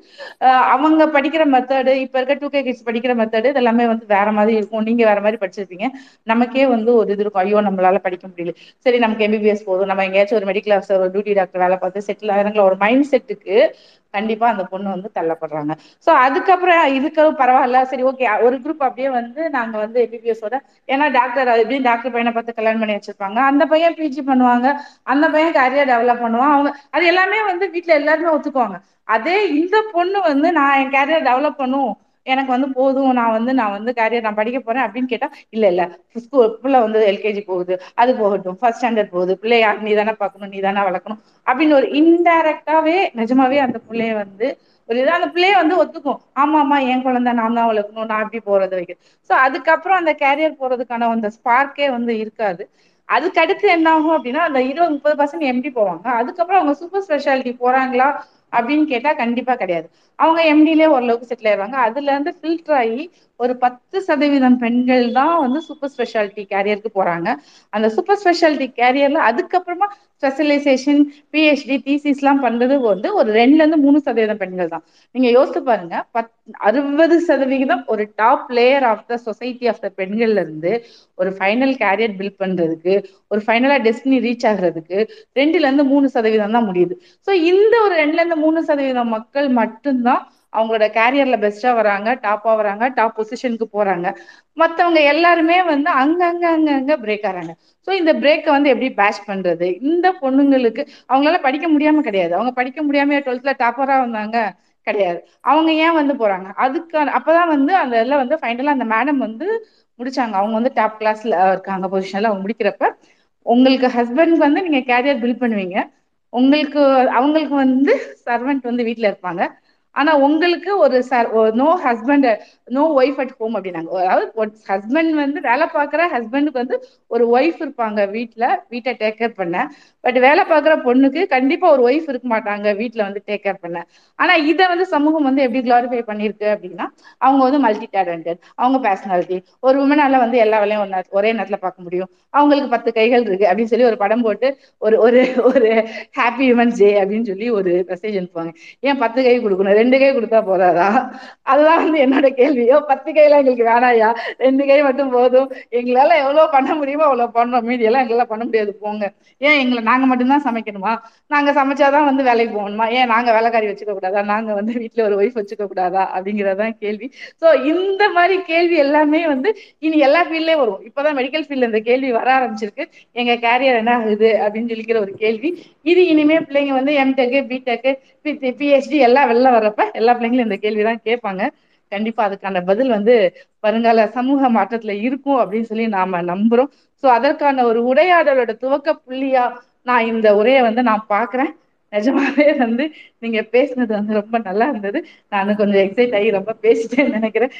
அவங்க படிக்கிற மெத்தடு இப்ப இருக்க டூ கே கிட்ஸ் படிக்கிற மெத்தடு இதெல்லாமே வந்து வேற மாதிரி இருக்கும். நீங்க வேற மாதிரி படிச்சிருப்பீங்க. நமக்கே வந்து ஒரு இது இருக்கும். ஐயோ நம்மளால படிக்க முடியல. சரி நமக்கு எம்பிபிஎஸ் போதும். நம்ம எங்கேயாச்சும் ஒரு மெடிக்கல் ஆஃபீஸர் ஒரு டியூட்டி டாக்டர் வேலை பார்த்து செட்டில் ஆகிறாங்களா ஒரு மைண்ட் செட்டுக்கு கண்டிப்பா அந்த பொண்ணு வந்து தள்ளப்படுறாங்க. சோ அதுக்கப்புறம் இதுக்கு பரவாயில்ல. சரி ஓகே ஒரு குரூப் அப்படியே வந்து நாங்க வந்து எம்பிபிஎஸ் ஓட ஏன்னா டாக்டர் அது டாக்டர் பையனை பார்த்து கல்யாணம் பண்ணி வச்சிருப்பாங்க. அந்த பையன் பிஜி பண்ணுவாங்க. அந்த பையன் கரியர் டெவலப் பண்ணுவான். அவங்க அது எல்லாமே வந்து வீட்ல எல்லாருமே ஒத்துக்குவாங்க. அதே இந்த பொண்ணு வந்து நான் என் கேரியர் டெவலப் பண்ணும். எனக்கு வந்து போதும். நான் வந்து நான் வந்து கேரியர் நான் படிக்க போறேன் அப்படின்னு கேட்டா இல்ல இல்ல. ஸ்கூ பிள்ளை வந்து எல்கேஜி போகுது. அது போகட்டும். ஃபர்ஸ்ட் ஸ்டாண்டர்ட் போகுது. பிள்ளைய பார்க்கணும். நீ தானே வளர்க்கணும். அப்படின்னு ஒரு இன்டைரக்டாவே நிஜமாவே அந்த புள்ளைய வந்து ஒரு இத அந்த பிள்ளைய வந்து ஒத்துக்கும். ஆமா ஆமா என் குழந்தை நா தான் வளர்க்கணும். நான் எப்டி போறது வைக்க சோ அதுக்கப்புறம் அந்த கேரியர் போறதுக்கான அந்த ஸ்பார்க்கே வந்து இருக்காது. அதுக்கடுத்து என்ன ஆகும் அப்படின்னா அந்த இருபது முப்பது பர்சன்ட் எம்டி போவாங்க. அதுக்கப்புறம் அவங்க சூப்பர் ஸ்பெஷாலிட்டி போறாங்களா? அப்படின்னு கேட்டா கண்டிப்பா கிடையாது. அவங்க எம்டிலே ஓரளவுக்கு செட்டில் ஆயிடுவாங்க அதுல இருந்து ஃபில்டர் ஆகி ஒரு பத்து சதவீதம் பெண்கள் தான் வந்து சூப்பர் ஸ்பெஷாலிட்டி கேரியருக்கு போறாங்க. அந்த சூப்பர் ஸ்பெஷாலிட்டி கேரியர்ல அதுக்கப்புறமா ஸ்பெஷலைசேஷன் பிஹெச்டி ஹெச் எல்லாம் பண்றது வந்து ஒரு ரெண்டுல இருந்து மூணு சதவீதம் பெண்கள் தான். நீங்க யோசித்து பாருங்க பத் அறுபது சதவிகிதம் ஒரு top layer of the society of the பெண்கள்ல இருந்து ஒரு ஃபைனல் கேரியர் பில்ட் பண்றதுக்கு ஒரு ஃபைனலா டெஸ்டினி ரீச் ஆகுறதுக்கு ரெண்டுல இருந்து மூணு சதவீதம் தான் முடியுது. ஸோ இந்த ஒரு ரெண்டுல இருந்து மூணு சதவீதம் மக்கள் மட்டும்தான் அவங்களோட கேரியர்ல பெஸ்ட்டா வராங்க டாப்பா வராங்க டாப் பொசிஷனுக்கு போறாங்க. மத்தவங்க எல்லாருமே வந்து அங்கங்க அங்க அங்க பிரேக் ஆறாங்க. சோ இந்த பிரேக்கை வந்து எப்படி பேஷ் பண்றது? இந்த பொண்ணுங்களுக்கு அவங்களால படிக்க முடியாம கிடையாது. அவங்க படிக்க முடியாம டுவெல்த்ல டாப்பரா வந்தாங்க கிடையாது. அவங்க ஏன் வந்து போறாங்க? அதுக்கான அப்பதான் வந்து அந்த இதுல வந்து ஃபைனலா அந்த மேடம் வந்து முடிச்சாங்க. அவங்க வந்து டாப் கிளாஸ்ல இருக்காங்க பொசிஷன்ல அவங்க முடிக்கிறப்ப. உங்களுக்கு ஹஸ்பண்ட் வந்து நீங்க கேரியர் பில்ட் பண்ணுவீங்க. உங்களுக்கு அவங்களுக்கு வந்து சர்வெண்ட் வந்து வீட்ல இருப்பாங்க. ஆனா உங்களுக்கு ஒரு sir no husband no wife at home அப்படின்னாங்க. அதாவது ஹஸ்பண்ட் வந்து வேலை பார்க்குற ஹஸ்பண்டுக்கு வந்து ஒரு ஒய்ஃப் இருப்பாங்க வீட்டுல வீட்ட டேக் கேர் பண்ண. பட் வேலை பார்க்குற பொண்ணுக்கு கண்டிப்பா ஒரு ஒய்ஃப் இருக்க மாட்டாங்க வீட்டுல வந்து டேக் கேர் பண்ண. ஆனா இத வந்து சமூகம் வந்து எப்படி குளாரிஃபை பண்ணிருக்கு அப்படின்னா அவங்க வந்து மல்டி டேலண்டட் அவங்க பர்சனாலிட்டி ஒரு உமனால வந்து எல்லா வேலையு ஒரே நேரத்துல பாக்க முடியும். அவங்களுக்கு பத்து கைகள் இருக்கு அப்படின்னு சொல்லி ஒரு படம் போட்டு ஒரு ஒரு ஒரு ஹாப்பி உமன்ஸ் டே அப்படின்னு சொல்லி ஒரு மெசேஜ் அனுப்புவாங்க. ஏன் பத்து கை கொடுக்கணும்? ரெண்டு கை குடுத்தா போதாதா? அதுதான் வந்து என்னோட கேள்வியோ பத்து கையெல்லாம் எங்களுக்கு வேணாயா? ரெண்டு கை மட்டும் போதும். எங்களால எவ்வளவு பண்ண முடியுமோ அவ்வளவு பண்றோம் மீதி எங்களால பண்ண முடியாது. போங்க. ஏன் எங்களை நாங்க மட்டும்தான் சமைக்கணுமா? நாங்க சமைச்சாதான் வந்து வேலைக்கு போகணுமா? ஏன் நாங்க வேலைக்காரி வச்சுக்க கூடாதா? நாங்க வந்து வீட்டுல ஒரு ஒய்ஃப் வச்சுக்க கூடாதா? அப்டிங்கிறதா கேள்வி. சோ இந்த மாதிரி கேள்வி எல்லாமே வந்து இனி எல்லா ஃபீல்ட்லயும் வரும். இப்பதான் மெடிக்கல் ஃபீல்ட்ல இந்த கேள்வி வர ஆரம்பிச்சிருக்கு. எங்க கேரியர் என்ன ஆகுது? அப்படின்னு சொல்லிக்கிற ஒரு கேள்வி. இது இனிமே பிள்ளைங்க வந்து எம் டெக்கு பி எல்லாம் வெளில வர எல்லா பிள்ளைங்களும் வர்றப்ப எல்லா இந்த கேள்விதான் கேப்பாங்க கண்டிப்பா அதுக்கான பதில் வந்து வருங்கால சமூக மாற்றத்துல இருக்கும் அப்படின்னு சொல்லி நாம நம்புறோம். சோ அதற்கான ஒரு உரையாடலோட துவக்க புள்ளியா நான் இந்த உரையை வந்து நான் பாக்குறேன் நிஜமாவே வந்து நீங்க பேசுனது வந்து ரொம்ப நல்லா இருந்தது. நான் கொஞ்சம் எக்ஸைட் ஆகி ரொம்ப பேசிட்டேன்னு நினைக்கிறேன்.